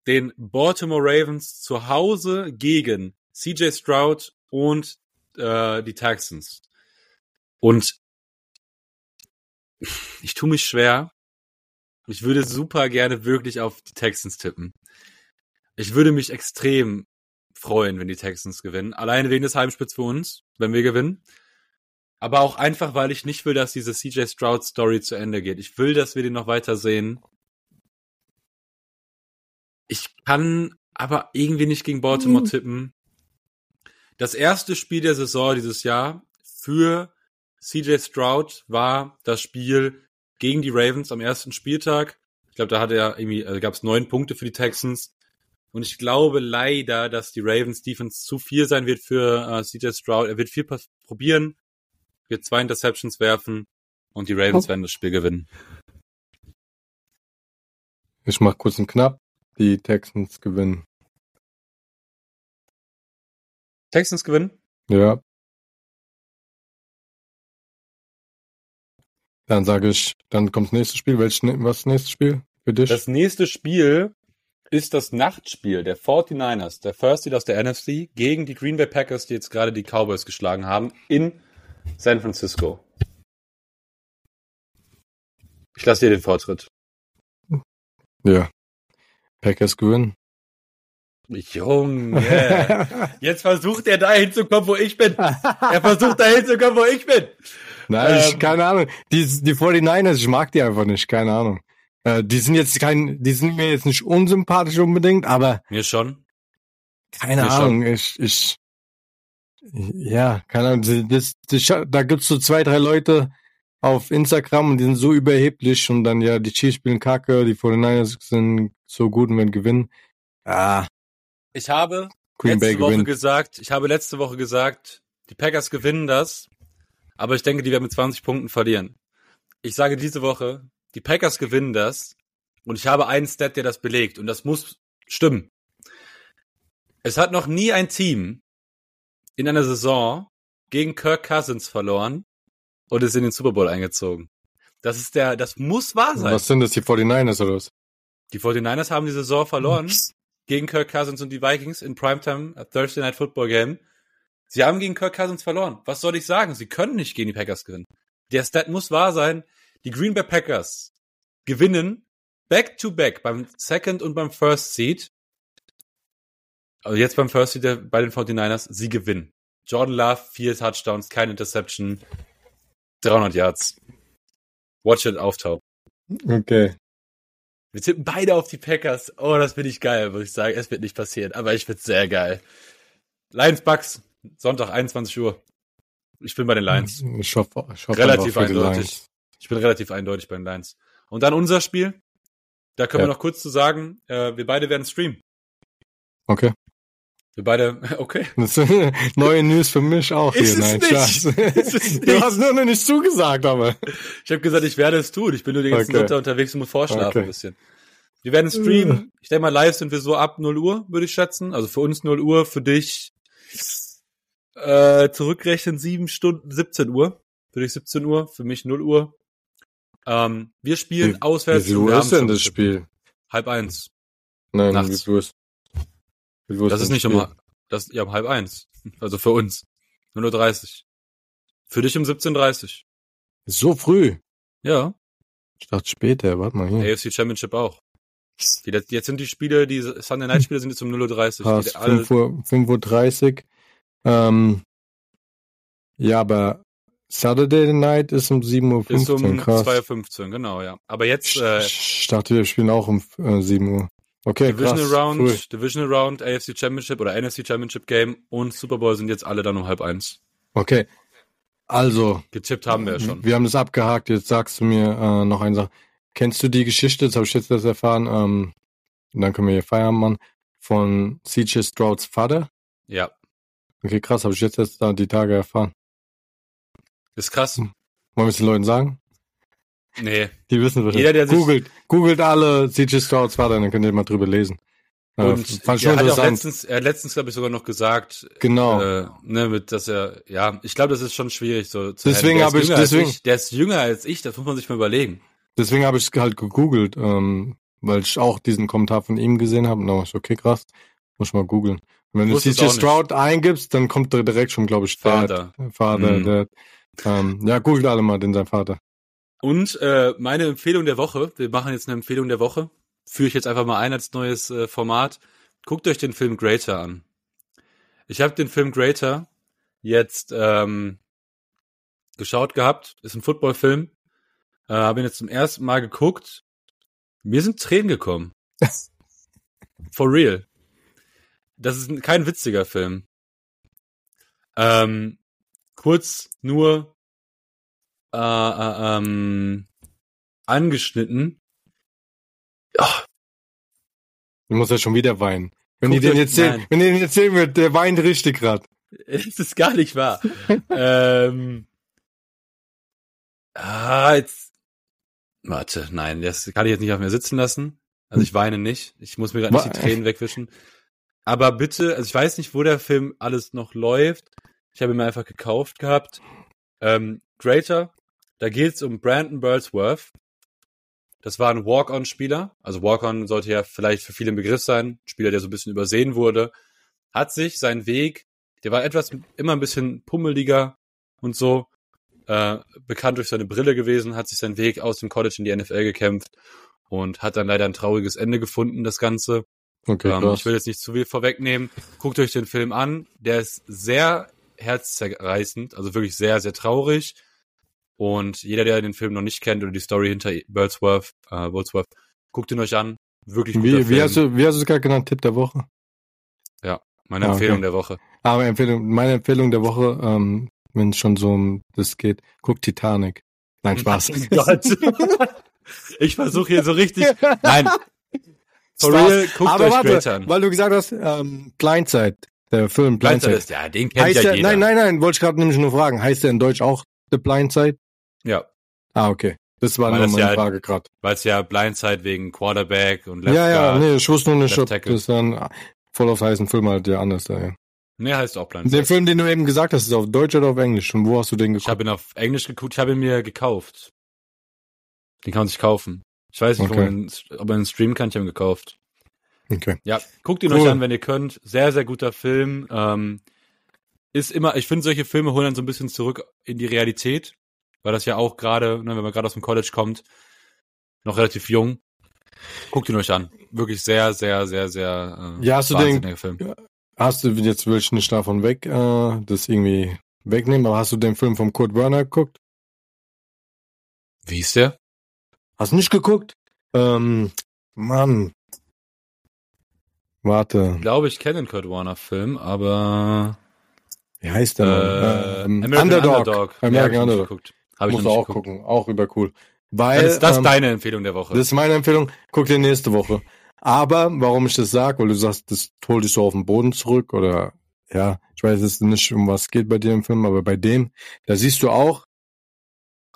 den Baltimore Ravens zu Hause gegen CJ Stroud und äh, die Texans. Und ich tue mich schwer, ich würde super gerne wirklich auf die Texans tippen. Ich würde mich extrem freuen, wenn die Texans gewinnen. Alleine wegen des Heimspiels für uns, wenn wir gewinnen. Aber auch einfach, weil ich nicht will, dass diese CJ Stroud Story zu Ende geht. Ich will, dass wir den noch weiter sehen. Ich kann aber irgendwie nicht gegen Baltimore mhm. tippen. Das erste Spiel der Saison dieses Jahr für CJ Stroud war das Spiel gegen die Ravens am ersten Spieltag. Ich glaube, da hatte er irgendwie, also gab es neun Punkte für die Texans. Und ich glaube leider, dass die Ravens Defense zu viel sein wird für äh, CJ Stroud. Er wird viel probieren, wird zwei Interceptions werfen und die Ravens oh. werden das Spiel gewinnen. Ich mach kurz und knapp. Die Texans gewinnen. Texans gewinnen? Ja. Dann sage ich, dann kommt das nächste Spiel. Welches, was ist das nächste Spiel für dich? Das nächste Spiel ist das Nachtspiel der 49ers, der First Seed aus der NFC, gegen die Green Bay Packers, die jetzt gerade die Cowboys geschlagen haben, in San Francisco. Ich lasse dir den Vortritt. Ja. Packers gewinnen. Junge, jetzt versucht er da hinzukommen, wo ich bin. Er versucht da hinzukommen, wo ich bin. Nein, ähm, ich, keine Ahnung. Die, die 49ers, ich mag die einfach nicht, keine Ahnung. Äh, die sind jetzt kein, die sind mir jetzt nicht unsympathisch unbedingt, aber. Mir schon. Keine mir Ahnung, schon. ich, ich, ja, keine Ahnung, das, das, da gibt's so zwei, drei Leute auf Instagram und die sind so überheblich und dann, ja, die Chiefs spielen kacke, die 49ers sind so gut und werden gewinnen. Ah. Ich habe Green letzte Bay Woche gewinnt. gesagt, ich habe letzte Woche gesagt, die Packers gewinnen das, aber ich denke, die werden mit 20 Punkten verlieren. Ich sage diese Woche, die Packers gewinnen das und ich habe einen Stat, der das belegt und das muss stimmen. Es hat noch nie ein Team in einer Saison gegen Kirk Cousins verloren und ist in den Super Bowl eingezogen. Das ist der, das muss wahr sein. Was sind das, die 49ers oder was? Die 49ers haben die Saison verloren gegen Kirk Cousins und die Vikings in Primetime Thursday Night Football Game. Sie haben gegen Kirk Cousins verloren. Was soll ich sagen? Sie können nicht gegen die Packers gewinnen. Der Stat muss wahr sein. Die Green Bay Packers gewinnen back to back beim Second und beim First Seed. Also jetzt beim First Seed bei den 49ers. Sie gewinnen. Jordan Love, vier Touchdowns, keine Interception, 300 Yards. Watch it auftauchen. Okay. Wir tippen beide auf die Packers. Oh, das finde ich geil, muss ich sagen. Es wird nicht passieren, aber ich finde es sehr geil. Lions Bucks, Sonntag 21 Uhr. Ich bin bei den Lions. Ich hoffe, ich hoffe relativ eindeutig. Ich bin relativ eindeutig bei den Lions. Und dann unser Spiel. Da können ja. wir noch kurz zu sagen, äh, wir beide werden streamen. Okay. Wir beide, okay. Ist neue News für mich auch ist hier. Nein, Schatz. Du hast nur noch nicht zugesagt, aber. Ich habe gesagt, ich werde es tun. Ich bin nur den ganzen okay. Unterwegs und muss vorschlafen okay. ein bisschen. Wir werden streamen. Ich denke mal, live sind wir so ab 0 Uhr, würde ich schätzen. Also für uns 0 Uhr, für dich äh, zurückrechnen 7 Stunden, 17 Uhr. Für dich 17 Uhr, für mich 0 Uhr. Ähm, wir spielen wie, auswärts. Wie Uhr ist denn das Spiel? Halb eins. Nein, nachts. wie viel ist das ist nicht um, das, ja, um halb eins. Also für uns. 0.30 Für dich um 17.30 So früh? Ja. Ich dachte später, warte mal hier. AFC Championship auch. Die, jetzt sind die Spiele, die Sunday Night Spiele sind jetzt um 0.30 Uhr. 5 Uhr, 5.30 Uhr. Ähm, ja, aber Saturday Night ist um 7.15 Uhr. Ist um 2.15 Uhr, genau, ja. Aber jetzt, äh, Ich dachte, wir spielen auch um äh, 7 Uhr. Okay, Divisional krass, Round, cool. Divisional Round, AFC Championship oder NFC Championship Game und Super Bowl sind jetzt alle dann um halb eins. Okay. Also. Getippt haben wir ja schon. Wir haben das abgehakt. Jetzt sagst du mir äh, noch eine Sache. Kennst du die Geschichte, das habe ich jetzt das erfahren, ähm, dann können wir hier Feierabend machen, von CJ Strouds Vater? Ja. Okay, krass, habe ich jetzt erst da die Tage erfahren. Ist krass. Wollen wir es den Leuten sagen? Nee. Die wissen wir Jeder, der googelt, googelt alle CJ Strouds Vater, dann könnt ihr mal drüber lesen. Äh, und äh, er hat auch letztens, er hat letztens, glaube ich, sogar noch gesagt, genau, äh, ne, mit, dass er, ja, ich glaube, das ist schon schwierig so. Zu deswegen habe ich, deswegen, ich, der ist jünger als ich, das muss man sich mal überlegen. Deswegen habe ich halt gegoogelt, ähm, weil ich auch diesen Kommentar von ihm gesehen habe und dann war ich okay, krass, muss ich mal googeln. Wenn du CJ Stroud eingibst, dann kommt da direkt schon, glaube ich, Vater, Vater, mhm. Dad. Ähm, ja, googelt alle mal den sein Vater. Und äh, meine Empfehlung der Woche, wir machen jetzt eine Empfehlung der Woche, führe ich jetzt einfach mal ein als neues äh, Format. Guckt euch den Film Greater an. Ich habe den Film Greater jetzt ähm, geschaut gehabt. Ist ein Footballfilm. Äh, habe ihn jetzt zum ersten Mal geguckt. Mir sind Tränen gekommen. For real. Das ist kein witziger Film. Ähm, kurz nur äh, äh, ähm, angeschnitten. Oh. Du musst ja schon wieder weinen. Wenn Guckt die den jetzt sehen, wenn die den jetzt sehen wird, der weint richtig grad. Es ist gar nicht wahr. ähm, ah, jetzt. Warte, nein, das kann ich jetzt nicht auf mir sitzen lassen. Also ich weine nicht. Ich muss mir gerade nicht die Tränen wegwischen. Aber bitte, also ich weiß nicht, wo der Film alles noch läuft. Ich habe ihn mir einfach gekauft gehabt. Ähm, Greater da geht es um Brandon Burlsworth. Das war ein Walk-on-Spieler. Also Walk-on sollte ja vielleicht für viele ein Begriff sein. Spieler, der so ein bisschen übersehen wurde. Hat sich seinen Weg, der war etwas immer ein bisschen pummeliger und so, äh, bekannt durch seine Brille gewesen, hat sich seinen Weg aus dem College in die NFL gekämpft und hat dann leider ein trauriges Ende gefunden, das Ganze. Okay, ähm, ich will jetzt nicht zu viel vorwegnehmen. Guckt euch den Film an. Der ist sehr herzzerreißend, also wirklich sehr, sehr traurig. Und jeder, der den Film noch nicht kennt oder die Story hinter Birdsworth, äh, Birdsworth, guckt ihn euch an. Wirklich guter wie, Film. Wie hast du, wie hast du es gerade genannt? Tipp der Woche? Ja, meine ah, Empfehlung okay. der Woche. Aber Empfehlung, meine Empfehlung der Woche, ähm, wenn es schon so um das geht, guck Titanic. Nein, Spaß. ich versuche hier so richtig. Nein. For real, guckt Aber euch warte, an. Weil du gesagt hast, ähm, Blindside, der Film Blindside. Blindside ist, ja, den kennt heißt ja der, jeder. Nein, nein, nein, wollte ich gerade nämlich nur fragen. Heißt der in Deutsch auch The Blindside? Ja. Ah, okay. Das war nur meine ja, Frage gerade. Weil es ja Blindside wegen Quarterback und Left Ja, ja, nee, ich wusste nur nicht, ob das dann voll auf heißen Film halt ja anders da, ja. Nee, heißt auch Blindside. Der Film, den du eben gesagt hast, ist auf Deutsch oder auf Englisch? Und wo hast du den geguckt? Ich habe ihn auf Englisch geguckt, ich habe ihn mir gekauft. Den kann man sich kaufen. Ich weiß nicht, okay. man, ob man einen Stream kann, ich habe ihn gekauft. Okay. Ja, guckt ihn cool. euch an, wenn ihr könnt. Sehr, sehr guter Film. Ähm, ist immer, ich finde, solche Filme holen dann so ein bisschen zurück in die Realität weil das ja auch gerade, ne, wenn man gerade aus dem College kommt, noch relativ jung. Guckt ihn euch an. Wirklich sehr, sehr, sehr, sehr äh, ja, hast du den, Film. Hast du, jetzt will ich nicht davon weg, äh, das irgendwie wegnehmen, aber hast du den Film von Kurt Werner geguckt? Wie ist der? Hast du nicht geguckt? Ähm, Mann. Warte. Ich glaube, ich kenne den Kurt Warner Film, aber. Wie heißt der? Äh, ähm, American Underdog. Underdog. American ja, Underdog. Habe ich Musst noch auch geguckt. gucken. Auch über cool. Weil, Dann ist das ähm, deine Empfehlung der Woche. Das ist meine Empfehlung. Guck dir nächste Woche. Aber warum ich das sag, weil du sagst, das holt dich so auf den Boden zurück oder ja, ich weiß jetzt nicht, um was geht bei dir im Film, aber bei dem, da siehst du auch,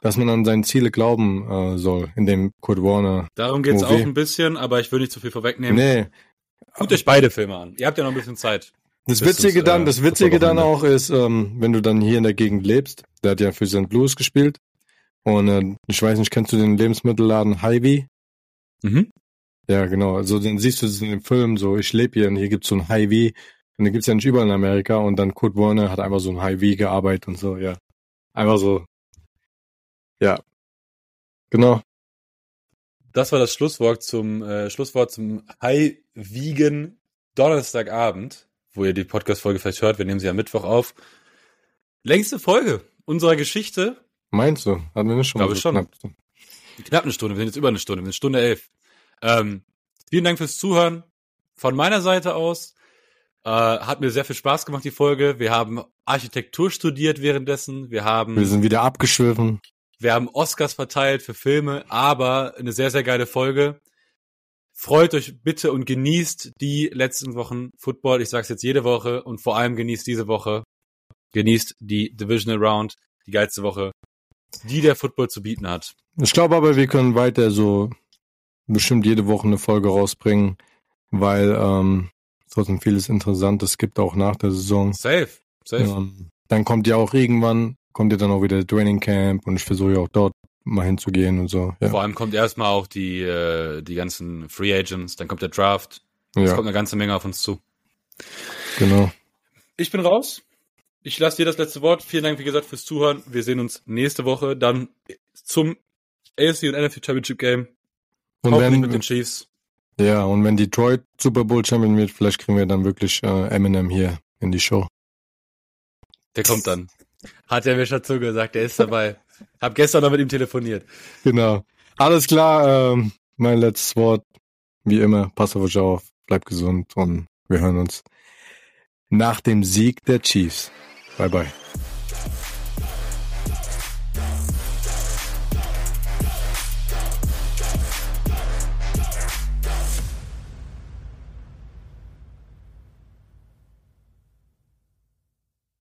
dass man an seine Ziele glauben äh, soll, in dem Kurt Warner. Darum geht's Movie. auch ein bisschen, aber ich will nicht zu viel vorwegnehmen. Nee. Guckt euch beide Filme an. Ihr habt ja noch ein bisschen Zeit. Das Witzige dann, äh, das Witzige dann auch ist, ähm, wenn du dann hier in der Gegend lebst, der hat ja für St. Louis gespielt. Und äh, ich weiß nicht, kennst du den Lebensmittelladen Hy-Vee? Mhm. Ja, genau. Also dann siehst du das in dem Film so, ich lebe hier und hier gibt's so ein Hy-Vee. Und den gibt's ja nicht überall in Amerika. Und dann Kurt Warner hat einfach so ein Hy-Vee gearbeitet und so, ja. Einfach so. Ja. Genau. Das war das Schlusswort zum äh, Schlusswort zum High Vegan Donnerstagabend wo ihr die Podcast-Folge vielleicht hört. Wir nehmen sie am Mittwoch auf. Längste Folge unserer Geschichte. Meinst du? Hatten wir nicht schon? Glaube so schon. Knapp. knapp eine Stunde. Wir sind jetzt über eine Stunde. Wir sind Stunde elf. Ähm, vielen Dank fürs Zuhören. Von meiner Seite aus äh, hat mir sehr viel Spaß gemacht, die Folge. Wir haben Architektur studiert währenddessen. Wir haben. Wir sind wieder abgeschwiffen. Wir haben Oscars verteilt für Filme, aber eine sehr, sehr geile Folge. Freut euch bitte und genießt die letzten Wochen Football. Ich sage es jetzt jede Woche und vor allem genießt diese Woche. Genießt die Divisional Round, die geilste Woche, die der Football zu bieten hat. Ich glaube aber, wir können weiter so bestimmt jede Woche eine Folge rausbringen, weil ähm, trotzdem vieles Interessantes gibt auch nach der Saison. Safe, safe. Ähm, dann kommt ja auch irgendwann, kommt ja dann auch wieder Training Camp und ich versuche ja auch dort mal hinzugehen und so. Ja. Vor allem kommt erstmal auch die, äh, die ganzen Free Agents, dann kommt der Draft. Es ja. kommt eine ganze Menge auf uns zu. Genau. Ich bin raus. Ich lasse dir das letzte Wort. Vielen Dank, wie gesagt, fürs Zuhören. Wir sehen uns nächste Woche dann zum AFC und NFC Championship Game. Und wenn, mit den Chiefs. Ja, und wenn Detroit Super Bowl Champion wird, vielleicht kriegen wir dann wirklich äh, Eminem hier in die Show. Der kommt dann. Hat er mir schon zugesagt, der ist dabei. Hab gestern noch mit ihm telefoniert. Genau. Alles klar, ähm, mein letztes Wort. Wie immer, pass auf euch auf, bleibt gesund und wir hören uns nach dem Sieg der Chiefs. Bye bye.